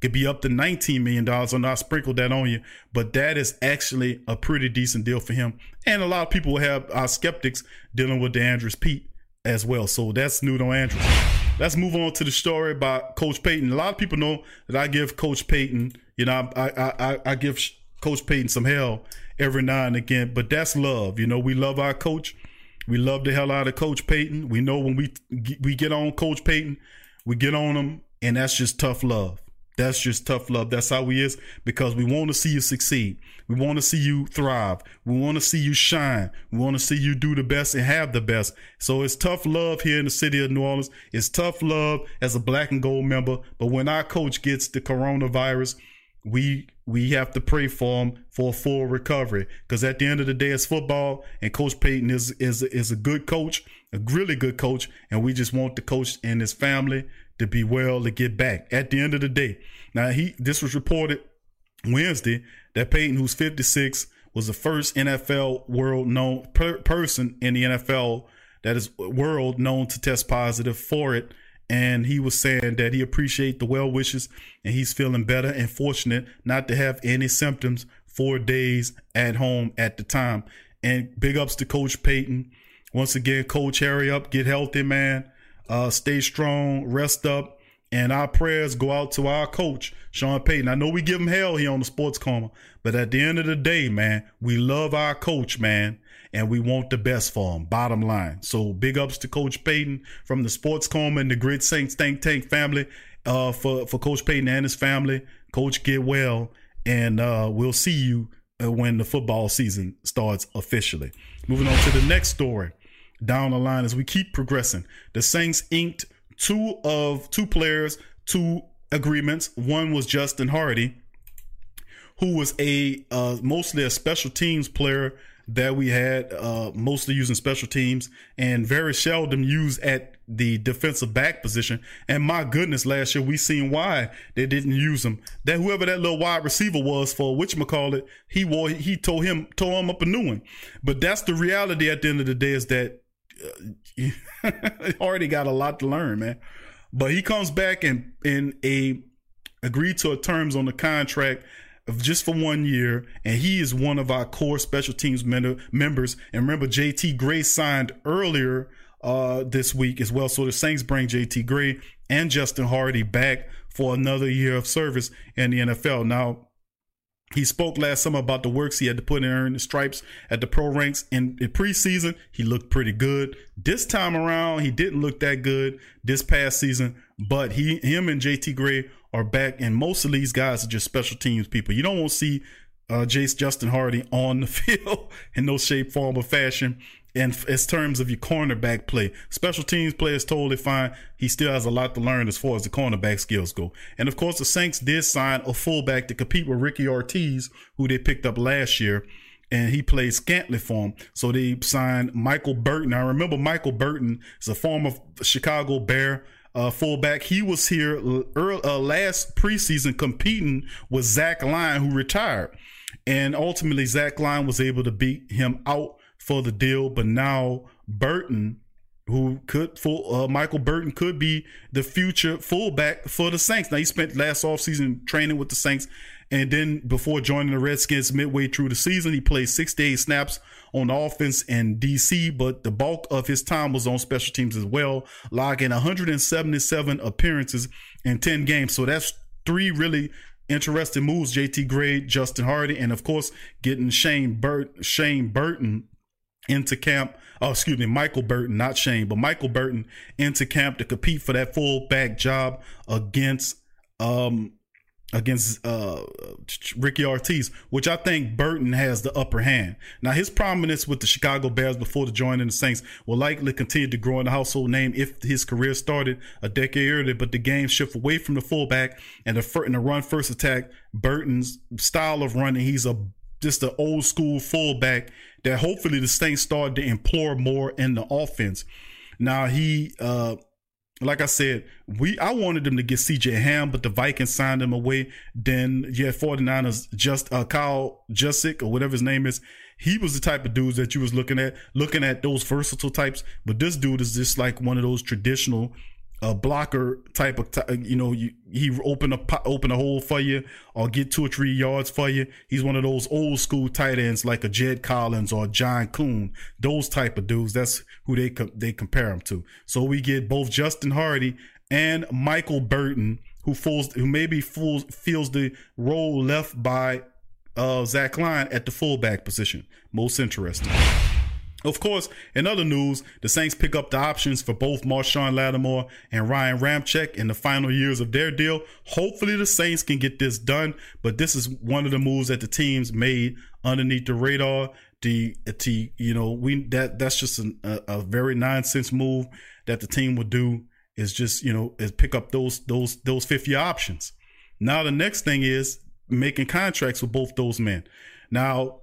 Could be up to $19 million. I'll not sprinkle that on you, but that is actually a pretty decent deal for him. And a lot of people have uh, skeptics dealing with the Peat as well. So that's new to Andrus. Let's move on to the story about Coach Payton. A lot of people know that I give Coach Payton, you know, I I, I, I give Coach Payton some hell every now and again, but that's love. You know, we love our coach. We love the hell out of Coach Payton. We know when we we get on Coach Payton, we get on him, and that's just tough love. That's just tough love. That's how we is because we want to see you succeed. We want to see you thrive. We want to see you shine. We want to see you do the best and have the best. So it's tough love here in the city of New Orleans. It's tough love as a black and gold member. But when our coach gets the coronavirus, we we have to pray for him for a full recovery. Because at the end of the day it's football and coach payton is is is a good coach a really good coach and we just want the coach and his family to be well to get back. At the end of the day now he this was reported wednesday that payton who's 56 was the first nfl world known per, person in the nfl that is world known to test positive for it and he was saying that he appreciate the well wishes and he's feeling better and fortunate not to have any symptoms four days at home at the time. And big ups to Coach Payton. Once again, Coach, hurry up, get healthy, man. Uh, stay strong, rest up, and our prayers go out to our coach, Sean Payton. I know we give him hell here on the Sports Coma, but at the end of the day, man, we love our coach, man and we want the best for him. Bottom line. So big ups to Coach Payton from the Sports Coma and the Grid Saints Think Tank family. Uh, for for Coach Payton and his family, Coach get well, and uh, we'll see you uh, when the football season starts officially. Moving on to the next story down the line as we keep progressing. The Saints inked two of two players, two agreements. One was Justin Hardy, who was a uh, mostly a special teams player that we had, uh, mostly using special teams and very seldom used at the defensive back position. And my goodness, last year we seen why they didn't use him. That whoever that little wide receiver was for which call it, he wore he told him tore him up a new one. But that's the reality at the end of the day is that uh, already got a lot to learn, man. But he comes back and in a agreed to terms on the contract just for one year, and he is one of our core special teams men- members. And remember, JT Gray signed earlier uh, this week as well. So the Saints bring JT Gray and Justin Hardy back for another year of service in the NFL. Now, he spoke last summer about the works he had to put in earning the stripes at the pro ranks. In, in preseason, he looked pretty good. This time around, he didn't look that good this past season, but he, him and JT Gray are back, and most of these guys are just special teams people. You don't want to see uh, Jace Justin Hardy on the field in no shape, form, or fashion. And as terms of your cornerback play, special teams play is totally fine. He still has a lot to learn as far as the cornerback skills go. And of course, the Saints did sign a fullback to compete with Ricky Ortiz, who they picked up last year and he played scantly for him. So they signed Michael Burton. I remember Michael Burton is a former Chicago Bear uh, fullback. He was here early, uh, last preseason competing with Zach Line, who retired. And ultimately, Zach Line was able to beat him out for the deal. But now Burton, who could full uh, Michael Burton could be the future fullback for the Saints. Now he spent last offseason training with the Saints and then before joining the Redskins midway through the season, he played 68 snaps on offense in DC, but the bulk of his time was on special teams as well, logging 177 appearances in 10 games. So that's three really interesting moves. JT Gray, Justin Hardy, and of course getting Shane Burt Shane Burton into camp. Oh, excuse me, Michael Burton, not Shane, but Michael Burton into camp to compete for that fullback job against um against uh, Ricky Ortiz, which I think Burton has the upper hand. Now, his prominence with the Chicago Bears before the joining the Saints will likely continue to grow in the household name if his career started a decade earlier, but the game shift away from the fullback and the, and the run first attack. Burton's style of running, he's a just an old school fullback that hopefully the Saints started to employ more in the offense. Now he uh like I said, we I wanted them to get CJ Ham, but the Vikings signed him away. Then yeah, 49ers just uh Kyle Juszczyk or whatever his name is. He was the type of dudes that you was looking at, looking at those versatile types. But this dude is just like one of those traditional a blocker type of you know you, he open a open a hole for you or get two or three yards for you. He's one of those old school tight ends like a Jed Collins or John Kuhn, Those type of dudes. That's who they they compare him to. So we get both Justin Hardy and Michael Burton, who feels who maybe feels feels the role left by uh, Zach Line at the fullback position. Most interesting. Of course, in other news, the Saints pick up the options for both Marshon Lattimore and Ryan Ramczyk in the final years of their deal. Hopefully, the Saints can get this done, but this is one of the moves that the teams made underneath the radar. The, the you know, we that that's just an, a, a very nonsense move that the team would do is just you know is pick up those those those fifth year options. Now the next thing is making contracts with both those men. Now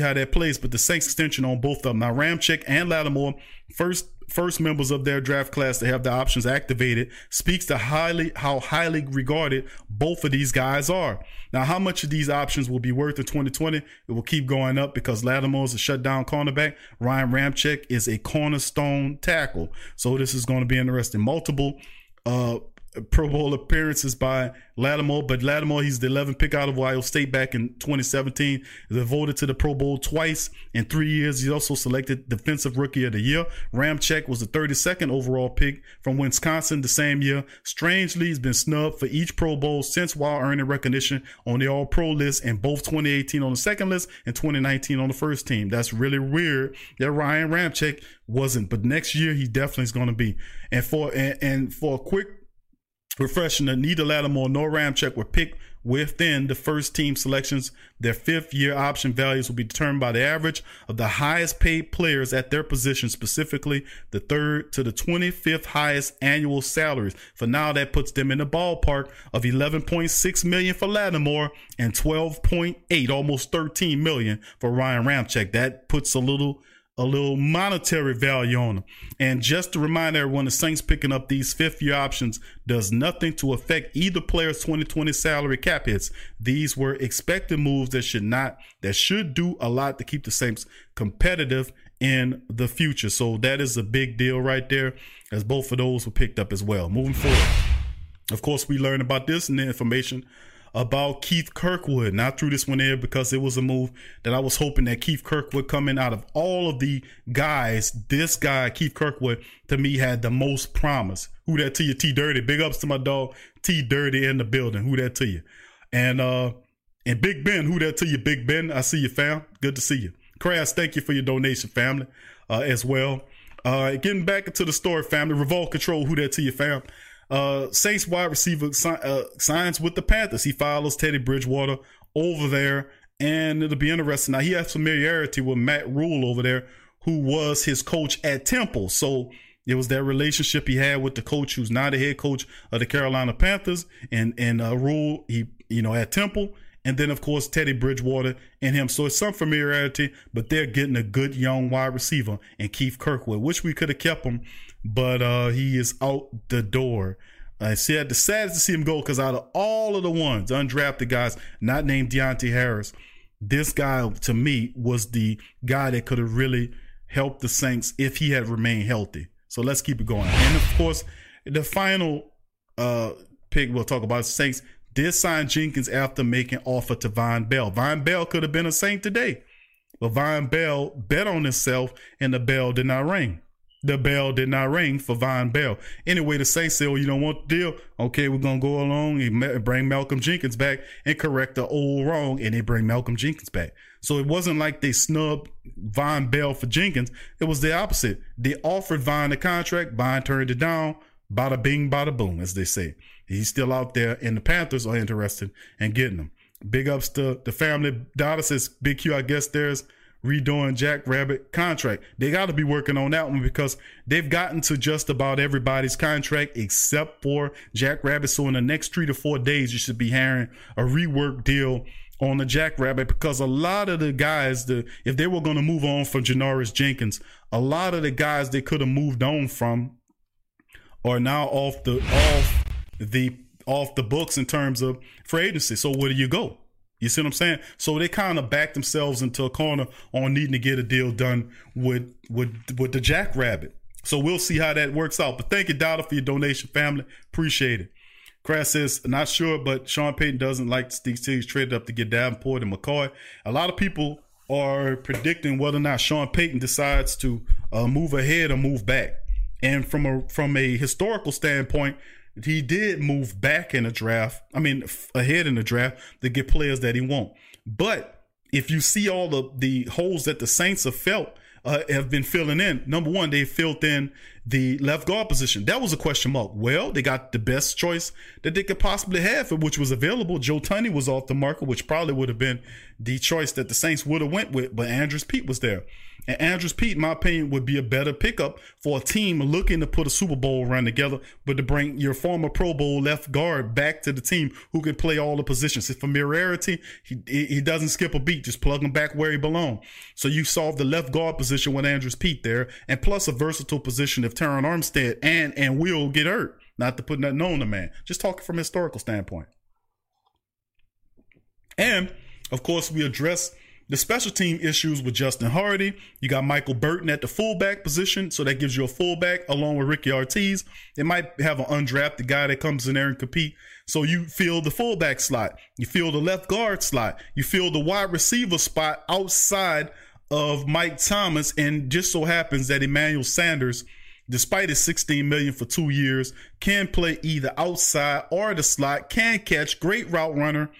how that plays, but the Saints extension on both of them. Now Ramczyk and Lattimore, first first members of their draft class to have the options activated, speaks to highly how highly regarded both of these guys are. Now, how much of these options will be worth in 2020? It will keep going up because Lattimore is a shutdown cornerback. Ryan Ramczyk is a cornerstone tackle. So this is going to be interesting. Multiple uh Pro Bowl appearances by Lattimore, but Lattimore, he's the 11th pick out of Ohio State back in 2017. He voted to the Pro Bowl twice in three years. He's also selected Defensive Rookie of the Year. Ramczyk was the 32nd overall pick from Wisconsin the same year. Strangely, he's been snubbed for each Pro Bowl since while earning recognition on the All Pro list in both 2018 on the second list and 2019 on the first team. That's really weird that Ryan Ramczyk wasn't, but next year he definitely is going to be. And for and, and for a quick refreshing that neither Lattimore nor Ramczyk were picked within the first team selections. Their fifth year option values will be determined by the average of the highest paid players at their position, specifically the third to the 25th highest annual salaries. For now, that puts them in the ballpark of 11.6 million for Lattimore and 12.8, almost 13 million for Ryan Ramczyk. That puts a little a little monetary value on them. And just to remind everyone, the Saints picking up these fifth year options does nothing to affect either player's 2020 salary cap hits. These were expected moves that should not, that should do a lot to keep the Saints competitive in the future. So that is a big deal right there, as both of those were picked up as well. Moving forward. Of course, we learned about this and the information about Keith Kirkwood. And I threw this one in because it was a move that I was hoping that Keith Kirkwood coming out of all of the guys, this guy, Keith Kirkwood, to me had the most promise. Who that to you, T Dirty? Big ups to my dog, T Dirty in the building. Who that to you? And uh and Big Ben, who that to you, Big Ben? I see you, fam. Good to see you. Crash, thank you for your donation, family, uh, as well. Uh, getting back into the story, family. Revolt Control, who that to you, fam? Uh, Saints wide receiver uh, signs with the Panthers. He follows Teddy Bridgewater over there, and it'll be interesting. Now he has familiarity with Matt Rhule over there, who was his coach at Temple. So it was that relationship he had with the coach, who's now the head coach of the Carolina Panthers, and and uh, Rhule he you know at Temple, and then of course Teddy Bridgewater and him. So it's some familiarity, but they're getting a good young wide receiver and Keith Kirkwood. Wish we could have kept him but uh, he is out the door. I said the saddest to see him go because out of all of the ones undrafted guys, not named Deonte Harris, this guy to me was the guy that could have really helped the Saints if he had remained healthy. So let's keep it going. And of course, the final uh, pick we'll talk about Saints did sign Jenkins after making offer to Vonn Bell. Vonn Bell could have been a Saint today, but Vonn Bell bet on himself and the bell did not ring the bell did not ring for Vonn Bell. Anyway, Saints said, well, you don't want the deal? Okay, we're going to go along and bring Malcolm Jenkins back and correct the old wrong, and they bring Malcolm Jenkins back. So it wasn't like they snubbed Vonn Bell for Jenkins. It was the opposite. They offered Vonn the contract. Vonn turned it down. Bada bing, bada boom, as they say. He's still out there, and the Panthers are interested in getting him. Big ups to the family. Dada says, Big Q, I guess there's – redoing Jack Rabbit contract. They got to be working on that one because they've gotten to just about everybody's contract except for Jack Rabbit. So in the next three to four days, you should be hearing a rework deal on the Jack Rabbit because a lot of the guys, the if they were going to move on from Janoris Jenkins, a lot of the guys they could have moved on from are now off the off the off the books in terms of free agency. So where do you go? You see what I'm saying? So they kind of backed themselves into a corner on needing to get a deal done with with with the Jackrabbit. So we'll see how that works out. But thank you, Dollar, for your donation, family. Appreciate it. Crash says, not sure, but Sean Payton doesn't like Steve Steve's traded up to get Davenport and McCoy. A lot of people are predicting whether or not Sean Payton decides to uh, move ahead or move back. And from a from a historical standpoint, he did move back in the draft. I mean, ahead in the draft to get players that he want. But if you see all the the holes that the Saints have felt uh, have been filling in. Number one, they filled in the left guard position. That was a question mark. Well, they got the best choice that they could possibly have, which was available. Joe Thuney was off the market, which probably would have been the choice that the Saints would have went with, but Andrus Peat was there. And Andrus Peat, in my opinion, would be a better pickup for a team looking to put a Super Bowl run together, but to bring your former Pro Bowl left guard back to the team who can play all the positions. His familiarity, he he doesn't skip a beat, just plug him back where he belongs. So you solve the left guard position with Andrus Peat there, and plus a versatile position if Terron Armstead and and will get hurt. Not to put nothing on the man, just talking from historical standpoint. And of course, we address the special team issues with Justin Hardy. You got Michael Burton at the fullback position, so that gives you a fullback along with Ricky Ortiz. They might have an undrafted guy that comes in there and compete. So you fill the fullback slot, you fill the left guard slot, you fill the wide receiver spot outside of Mike Thomas, and just so happens that Emmanuel Sanders, despite his 16 million for two years, can play either outside or the slot, can catch, great route runner.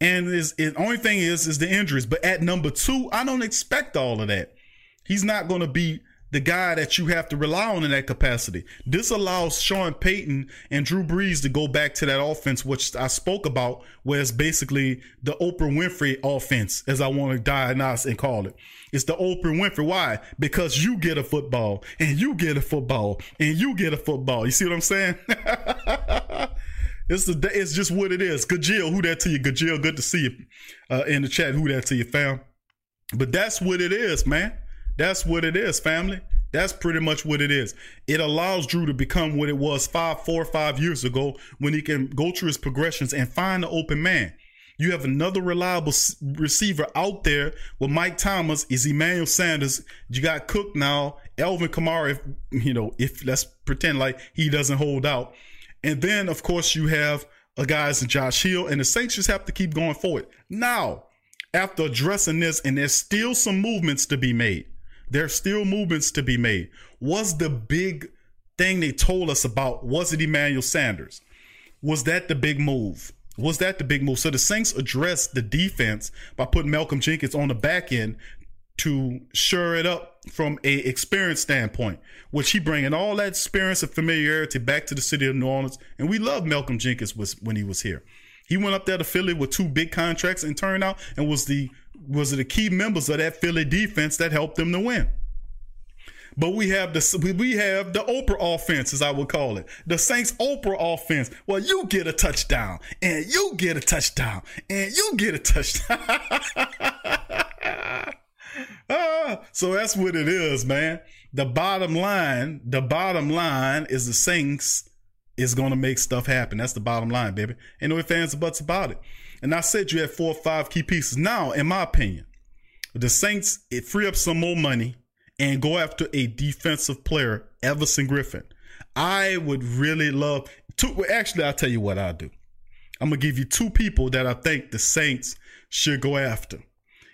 And is the only thing is is the injuries. But at number two, I don't expect all of that. He's not going to be the guy that you have to rely on in that capacity. This allows Sean Payton and Drew Brees to go back to that offense, which I spoke about, where it's basically the Oprah Winfrey offense, as I want to diagnose and call it. It's the Oprah Winfrey. Why? Because you get a football, and you get a football, and you get a football. You see what I'm saying? It's the it's just what it is. Gajil, who that to you? Gajil, good to see you uh, in the chat. Who that to you, fam? But that's what it is, man. That's what it is, family. That's pretty much what it is. It allows Drew to become what it was five, four, five years ago when he can go through his progressions and find the open man. You have another reliable receiver out there with Mike Thomas, is Emmanuel Sanders. You got Cook now, Alvin Kamara, if, you know, if let's pretend like he doesn't hold out. And then, of course, you have a guys in Josh Hill, and the Saints just have to keep going forward. Now, after addressing this, and there's still some movements to be made. There's still movements to be made. Was the big thing they told us about, was it Emmanuel Sanders? Was that the big move? Was that the big move? So the Saints addressed the defense by putting Malcolm Jenkins on the back end to shore it up from a experience standpoint, which he bringing all that experience and familiarity back to the city of New Orleans. And we love Malcolm Jenkins was when he was here. He went up there to Philly with two big contracts and turned out and was the was the key members of that Philly defense that helped them to win. But we have the we have the Oprah offense, as I would call it, the Saints Oprah offense. Well, you get a touchdown, and you get a touchdown, and you get a touchdown. ah, so that's what it is, man. The bottom line, the bottom line is the Saints is going to make stuff happen. That's the bottom line, baby. Ain't no fans or buts about it. And I said you had four or five key pieces. Now, in my opinion, the Saints it free up some more money and go after a defensive player, Everson Griffen. I would really love to. Actually, I'll tell you what I'll do. I'm gonna give you two people that I think the Saints should go after.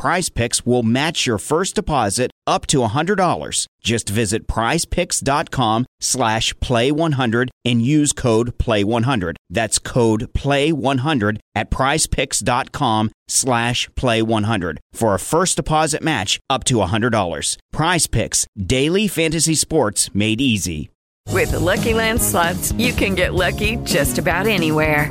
Prize Picks will match your first deposit up to $100. Just visit prizepicks.com slash play100 and use code play100. That's code play100 at prizepicks.com slash play100 for a first deposit match up to $100. Prize Picks, daily fantasy sports made easy. With the Lucky Land slots, you can get lucky just about anywhere.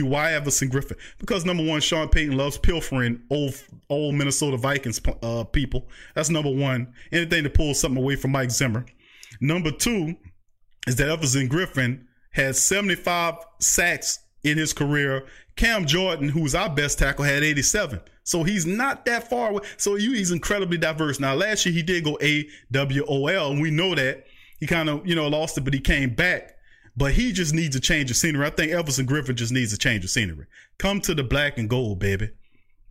Why Everson Griffen? Because number one, Sean Payton loves pilfering old old Minnesota Vikings uh, people. That's number one. Anything to pull something away from Mike Zimmer. Number two is that Everson Griffen has 75 sacks in his career. Cam Jordan, who's our best tackle, had 87. So he's not that far away. So he's incredibly diverse. Now, last year he did go AWOL, and we know that. He kind of, you know, lost it, but he came back. But he just needs a change of scenery. I think Everson Griffen just needs a change of scenery. Come to the black and gold, baby.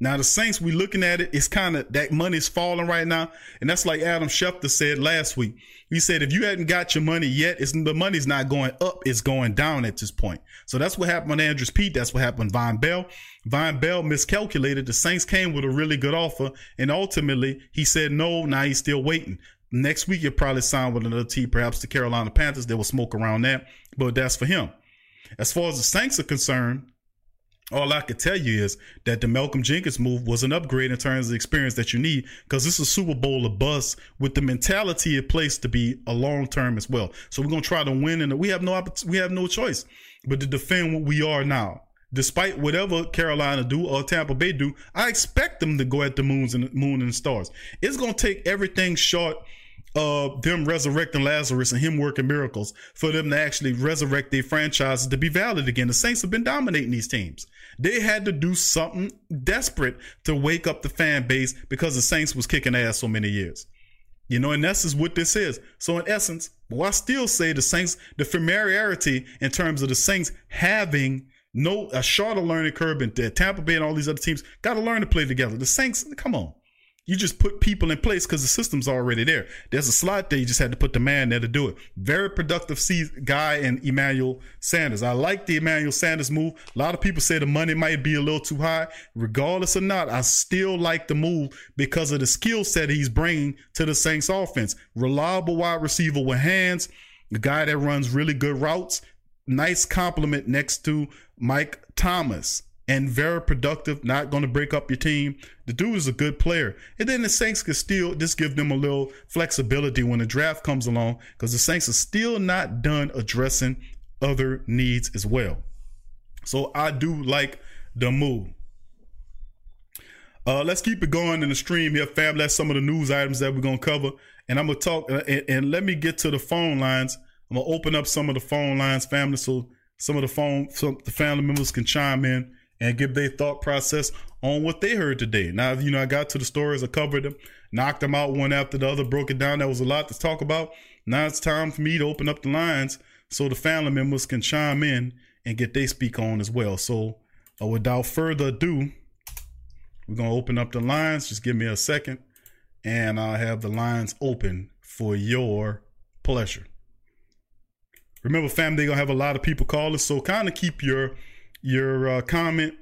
Now the Saints, we looking at it, it's kind of that money's falling right now, and that's like Adam Schefter said last week. He said if you hadn't got your money yet, it's the money's not going up, it's going down at this point. So that's what happened with Andrus Peat. That's what happened with Vonn Bell. Vonn Bell miscalculated. The Saints came with a really good offer, and ultimately he said no. Now he's still waiting. Next week he'll probably sign with another team, perhaps the Carolina Panthers. There will smoke around that, but that's for him. As far as the Saints are concerned, all I could tell you is that the Malcolm Jenkins move was an upgrade in terms of the experience that you need because this is a Super Bowl of bust with the mentality in place to be a long term as well. So we're gonna try to win, and we have no we have no choice but to defend what we are now. Despite whatever Carolina do or Tampa Bay do, I expect them to go at the moons and moon and stars. It's gonna take everything short uh, them resurrecting Lazarus and him working miracles for them to actually resurrect their franchises to be valid again. The Saints have been dominating these teams. They had to do something desperate to wake up the fan base because the Saints was kicking ass so many years. You know, and this is what this is. So in essence, well, I still say the Saints, the familiarity in terms of the Saints having no a shorter learning curve and Tampa Bay and all these other teams got to learn to play together. The Saints, come on. You just put people in place because the system's already there. There's a slot there. You just had to put the man there to do it. Very productive guy in Emmanuel Sanders. I like the Emmanuel Sanders move. A lot of people say the money might be a little too high. Regardless or not, I still like the move because of the skill set he's bringing to the Saints offense. Reliable wide receiver with hands. The guy that runs really good routes. Nice compliment next to Mike Thomas and very productive, not going to break up your team. The dude is a good player. And then the Saints could still just give them a little flexibility when the draft comes along because the Saints are still not done addressing other needs as well. So I do like the move. Uh, let's keep it going in the stream here, fam. That's some of the news items that we're going to cover. And I'm going to talk, uh, and, and let me get to the phone lines. I'm going to open up some of the phone lines, family, so some of the phone, so the family members can chime in and give their thought process on what they heard today. Now, you know, I got to the stories, I covered them, knocked them out one after the other, broke it down. That was a lot to talk about. Now it's time for me to open up the lines so the family members can chime in and get their speak on as well. So, uh, without further ado, we're gonna open up the lines. Just give me a second, and I'll have the lines open for your pleasure. Remember, family, they're gonna have a lot of people calling, so kind of keep your your uh, comment.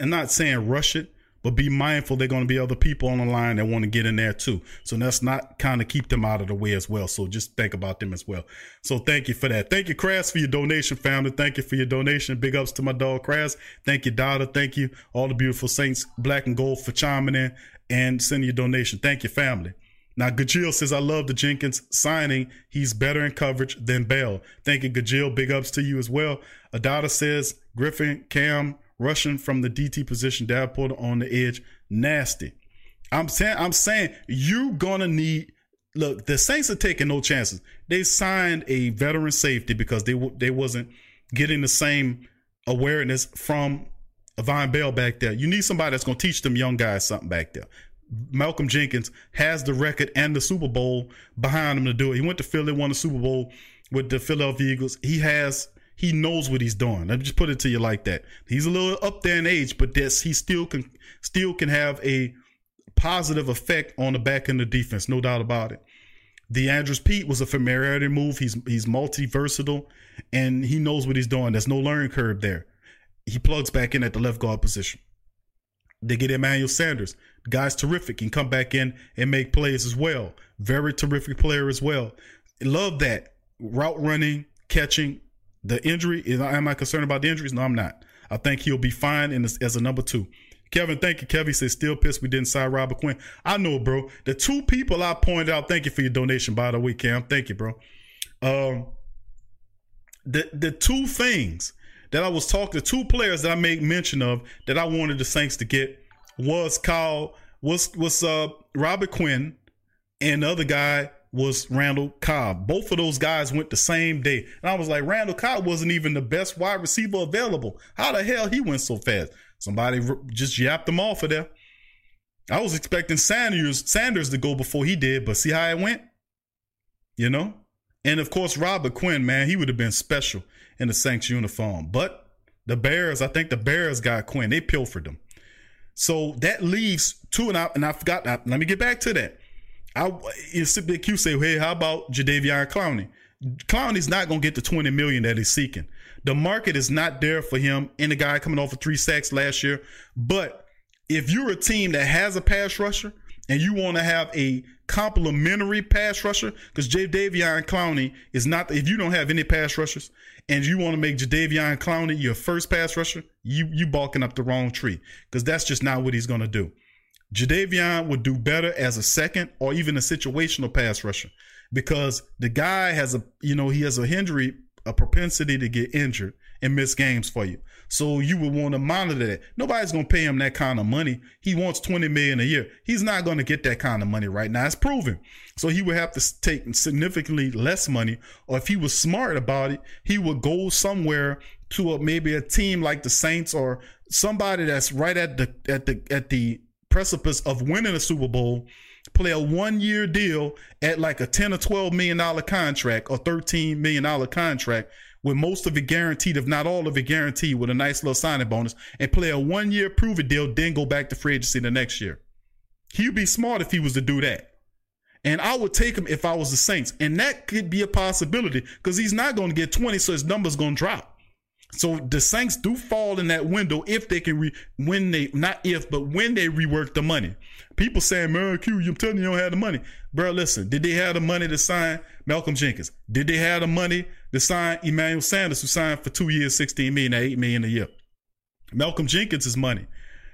I'm not saying rush it, but be mindful they're going to be other people on the line that want to get in there too. So let's not kind of keep them out of the way as well. So just think about them as well. So thank you for that. Thank you, Crass, for your donation, family. Thank you for your donation. Big ups to my dog, Crass. Thank you, Dada. Thank you, all the beautiful Saints, Black and Gold, for chiming in and sending your donation. Thank you, family. Now, Gajil says, I love the Jenkins signing. He's better in coverage than Bell. Thank you, Gajil. Big ups to you as well. Adada says, Griffen, Cam, rushing from the DT position, Davenport on the edge, nasty. I'm saying, I'm saying you're gonna need. Look, the Saints are taking no chances. They signed a veteran safety because they they wasn't getting the same awareness from Vonn Bell back there. You need somebody that's gonna teach them young guys something back there. Malcolm Jenkins has the record and the Super Bowl behind him to do it. He went to Philly, won the Super Bowl with the Philadelphia Eagles. He has he knows what he's doing. Let me just put it to you like that. He's a little up there in age, but this he still can still can have a positive effect on the back end of defense, no doubt about it. The Andrus Peat was a familiarity move. He's he's multi versatile, and he knows what he's doing. There's no learning curve there. He plugs back in at the left guard position. They get Emmanuel Sanders. The guy's terrific. Can come back in and make plays as well. Very terrific player as well. Love that route running, catching. The injury. Am I concerned about the injuries? No, I'm not. I think he'll be fine in this, as a number two. Kevin, thank you. Kevin says still pissed we didn't sign Robert Quinn. I know, bro. The two people I pointed out. Thank you for your donation, by the way, Cam. Thank you, bro. Um, the the two things that I was talking, the two players that I made mention of that I wanted the Saints to get was Kyle was was uh Robert Quinn, and the other guy was Randall Cobb. Both of those guys went the same day. And I was like, Randall Cobb wasn't even the best wide receiver available. How the hell he went so fast? Somebody just yapped him off of there. I was expecting Sanders Sanders to go before he did, but see how it went? You know? And of course, Robert Quinn, man, he would have been special in the Saints uniform. But the Bears, I think the Bears got Quinn. They pilfered him. So that leaves two, and I, and I forgot. let me get back to that. I a big Q say, hey, how about Jadeveon Clowney? Clowney's not gonna get the 20 million that he's seeking. The market is not there for him and the guy coming off of three sacks last year. But if you're a team that has a pass rusher and you want to have a complementary pass rusher, because Jadeveon Clowney is not if you don't have any pass rushers and you want to make Jadeveon Clowney your first pass rusher, you you balking up the wrong tree. Because that's just not what he's gonna do. Jadeveon would do better as a second or even a situational pass rusher because the guy has a you know he has a injury a propensity to get injured and miss games for you. So you would want to monitor that. Nobody's going to pay him that kind of money. He wants 20 million a year. He's not going to get that kind of money right now. It's proven. So he would have to take significantly less money or if he was smart about it, he would go somewhere to a, maybe a team like the Saints or somebody that's right at the at the at the precipice of winning a Super Bowl play a one year deal at like a 10 or 12 million dollar contract or 13 million dollar contract with most of it guaranteed, if not all of it guaranteed, with a nice little signing bonus, and play a one year prove it deal, then go back to free agency the next year. He'd be smart if he was to do that. And I would take him if I was the Saints. And that could be a possibility because he's not going to get 20, so his number's going to drop. So the Saints do fall in that window if they can re when they not if but when they rework the money. People saying, "Man, Q, you telling you don't have the money, bro." Listen, did they have the money to sign Malcolm Jenkins? Did they have the money to sign Emmanuel Sanders, who signed for two years, sixteen million, eight million a year? Malcolm Jenkins' is money.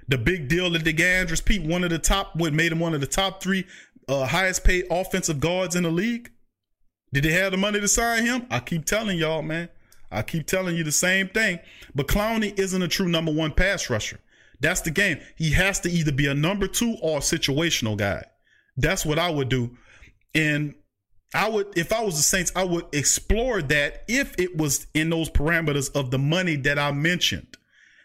The big deal that the got Andrus Peat, one of the top, what made him one of the top three uh, highest paid offensive guards in the league. Did they have the money to sign him? I keep telling y'all, man. I keep telling you the same thing. But Clowney isn't a true number one pass rusher. That's the game. He has to either be a number two or a situational guy. That's what I would do. And I would, if I was the Saints, I would explore that if it was in those parameters of the money that I mentioned.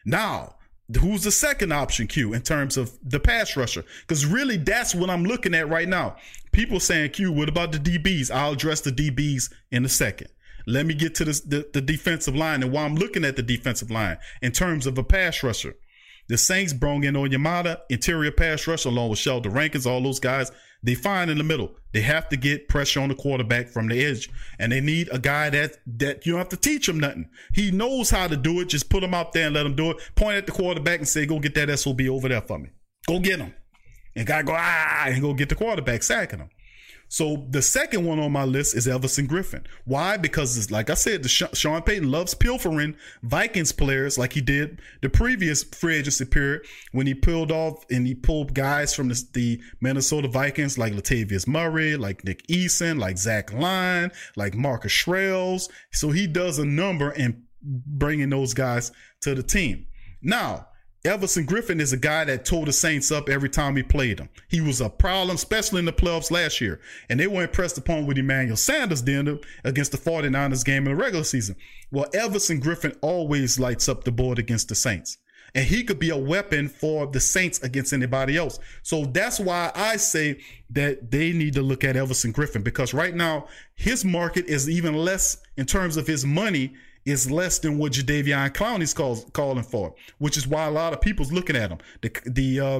Now, who's the second option, Q, in terms of the pass rusher? Because really, that's what I'm looking at right now. People saying, Q, what about the DBs? I'll address the DBs in a second. Let me get to this, the, the defensive line and why I'm looking at the defensive line in terms of a pass rusher. The Saints brought in Onyemata, interior pass rusher, along with Sheldon Rankins, all those guys. They find in the middle. They have to get pressure on the quarterback from the edge, and they need a guy that that you don't have to teach him nothing. He knows how to do it. Just put him out there and let him do it. Point at the quarterback and say, "Go get that sob over there for me. Go get him." And guy go ah and go get the quarterback, sacking him. So the second one on my list is Everson Griffen. Why? Because like I said, the Sean Payton loves pilfering Vikings players like he did the previous free agency period when he pulled off and he pulled guys from the, the Minnesota Vikings like Latavius Murray, like Nick Easton, like Zach Line, like Marcus Sherels. So he does a number in bringing those guys to the team. Now, Everson Griffen is a guy that tore the Saints up every time he played them. He was a problem, especially in the playoffs last year. And they were impressed upon with Emmanuel Sanders did uh, against the 49ers game in the regular season. Well, Everson Griffen always lights up the board against the Saints. And he could be a weapon for the Saints against anybody else. So that's why I say that they need to look at Everson Griffen because right now his market is even less in terms of his money is less than what Jadeveon Clowney's calls, calling for, which is why a lot of people's looking at him. The the uh,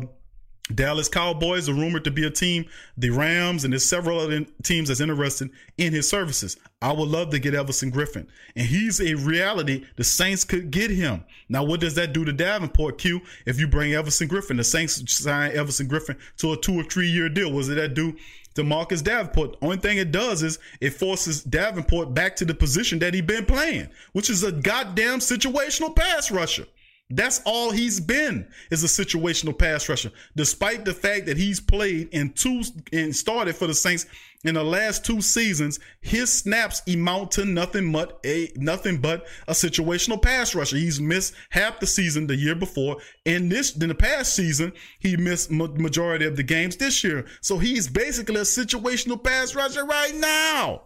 Dallas Cowboys are rumored to be a team. The Rams and there's several other teams that's interested in his services. I would love to get Everson Griffen. and he's a reality. The Saints could get him. Now, what does that do to Davenport? Q. If you bring Everson Griffen? the Saints sign Everson Griffen to a two or three year deal. Was it that do to Marcus Davenport? Only thing it does is it forces Davenport back to the position that he been playing, which is a goddamn situational pass rusher. That's all he's been is a situational pass rusher. Despite the fact that he's played in two and started for the Saints in the last two seasons, his snaps amount to nothing but a nothing but a situational pass rusher. He's missed half the season the year before, and this in the past season he missed majority of the games this year. So he's basically a situational pass rusher right now.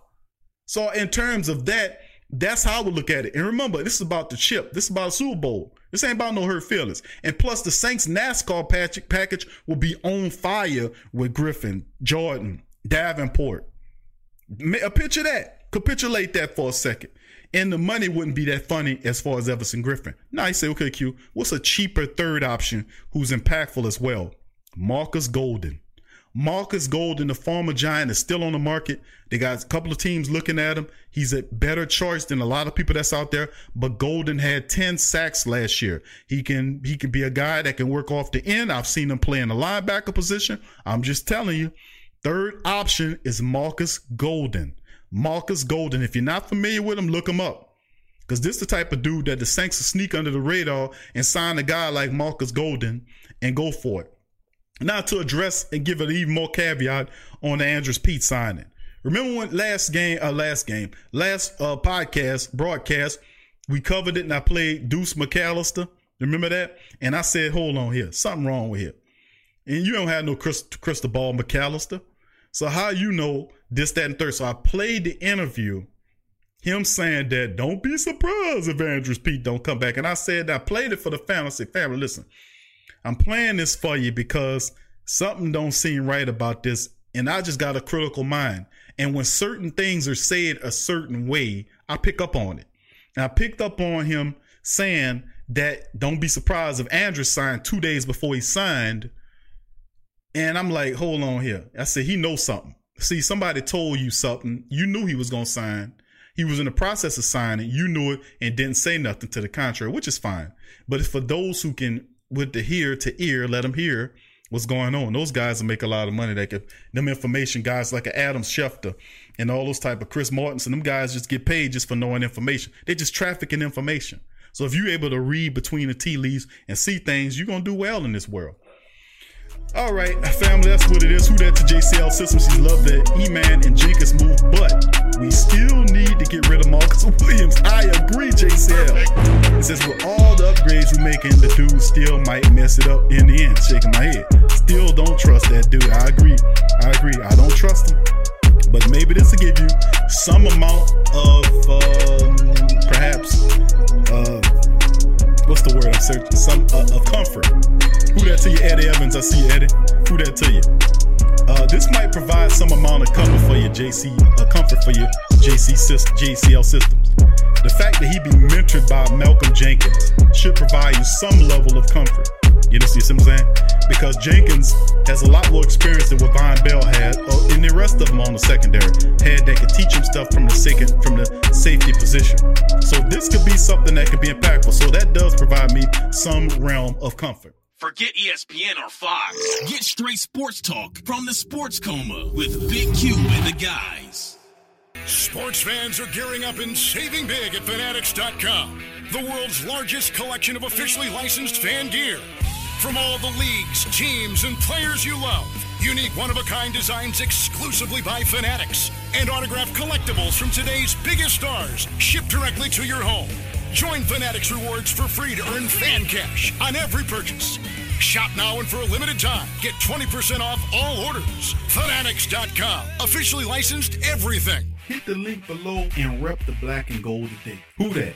So in terms of that, that's how we look at it. And remember, this is about the chip. This is about Super Bowl. This ain't about no hurt feelings. And plus, the Saints NASCAR package will be on fire with Griffen, Jordan, Davenport. A picture that. Capitulate that for a second. And the money wouldn't be that funny as far as Everson Griffen. Now you say, okay, Q, what's a cheaper third option who's impactful as well? Marcus Golden. Marcus Golden, the former Giant, is still on the market. They got a couple of teams looking at him. He's a better choice than a lot of people that's out there. But Golden had 10 sacks last year. He can he can be a guy that can work off the end. I've seen him play in the linebacker position. I'm just telling you. Third option is Marcus Golden. Marcus Golden. If you're not familiar with him, look him up. Because this is the type of dude that the Saints will sneak under the radar and sign a guy like Marcus Golden and go for it. Now to address and give an even more caveat on the Andrus Peat signing. Remember when last game, uh, last game, last uh, podcast broadcast, we covered it and I played Deuce McAllister. Remember that? And I said, hold on here, something wrong with here. And you don't have no crystal ball McAllister. So how you know this, that, and third? So I played the interview, him saying that don't be surprised if Andrus Peat don't come back. And I said I played it for the family. I said, family, listen, I'm playing this for you because something don't seem right about this. And I just got a critical mind. And when certain things are said a certain way, I pick up on it. And I picked up on him saying that don't be surprised if Andrus signed two days before he signed. And I'm like, hold on here. I said, he knows something. See, somebody told you something. You knew he was going to sign. He was in the process of signing. You knew it and didn't say nothing to the contrary, which is fine. But for those who can with the ear to ear, let them hear what's going on. Those guys will make a lot of money. They could them information guys like Adam Schefter and all those type of Chris Mortensen and them guys just get paid just for knowing information. They're just trafficking information. So if you're able to read between the tea leaves and see things, you're gonna do well in this world. All right, family, that's what it is. Who that to JCL Systems? He loved that E-Man and Jenkins move, but we still need to get rid of Marcus Williams. I agree, JCL. It says with all the upgrades you're making, the dude still might mess it up in the end. Shaking my head. Still don't trust that dude. I agree. I agree. I don't trust him. But maybe this will give you some amount of um, perhaps uh, what's the word I'm searching? Some uh, of comfort. Who that to you, Eddie Evans? I see you, Eddie. Who that to you? Uh, this might provide some amount of comfort for your JC, uh, comfort for your JC system, JCL systems. The fact that he be mentored by Malcolm Jenkins should provide you some level of comfort. You know, see what I'm saying? Because Jenkins has a lot more experience than what Vonn Bell had, uh, or, and the rest of them on the secondary had that could teach him stuff from the second from the safety position. So this could be something that could be impactful. So that does provide me some realm of comfort. Forget ESPN or Fox. Get straight sports talk from the Sports Coma with Big Q and the guys. Sports fans are gearing up and saving big at Fanatics.com, the world's largest collection of officially licensed fan gear. From all the leagues, teams, and players you love, unique one of a kind designs exclusively by Fanatics, and autographed collectibles from today's biggest stars shipped directly to your home. Join Fanatics Rewards for free to earn fan cash on every purchase. Shop now and for a limited time, get 20% off all orders. Fanatics.com, officially licensed everything. Hit the link below and rep the black and gold today. Who that?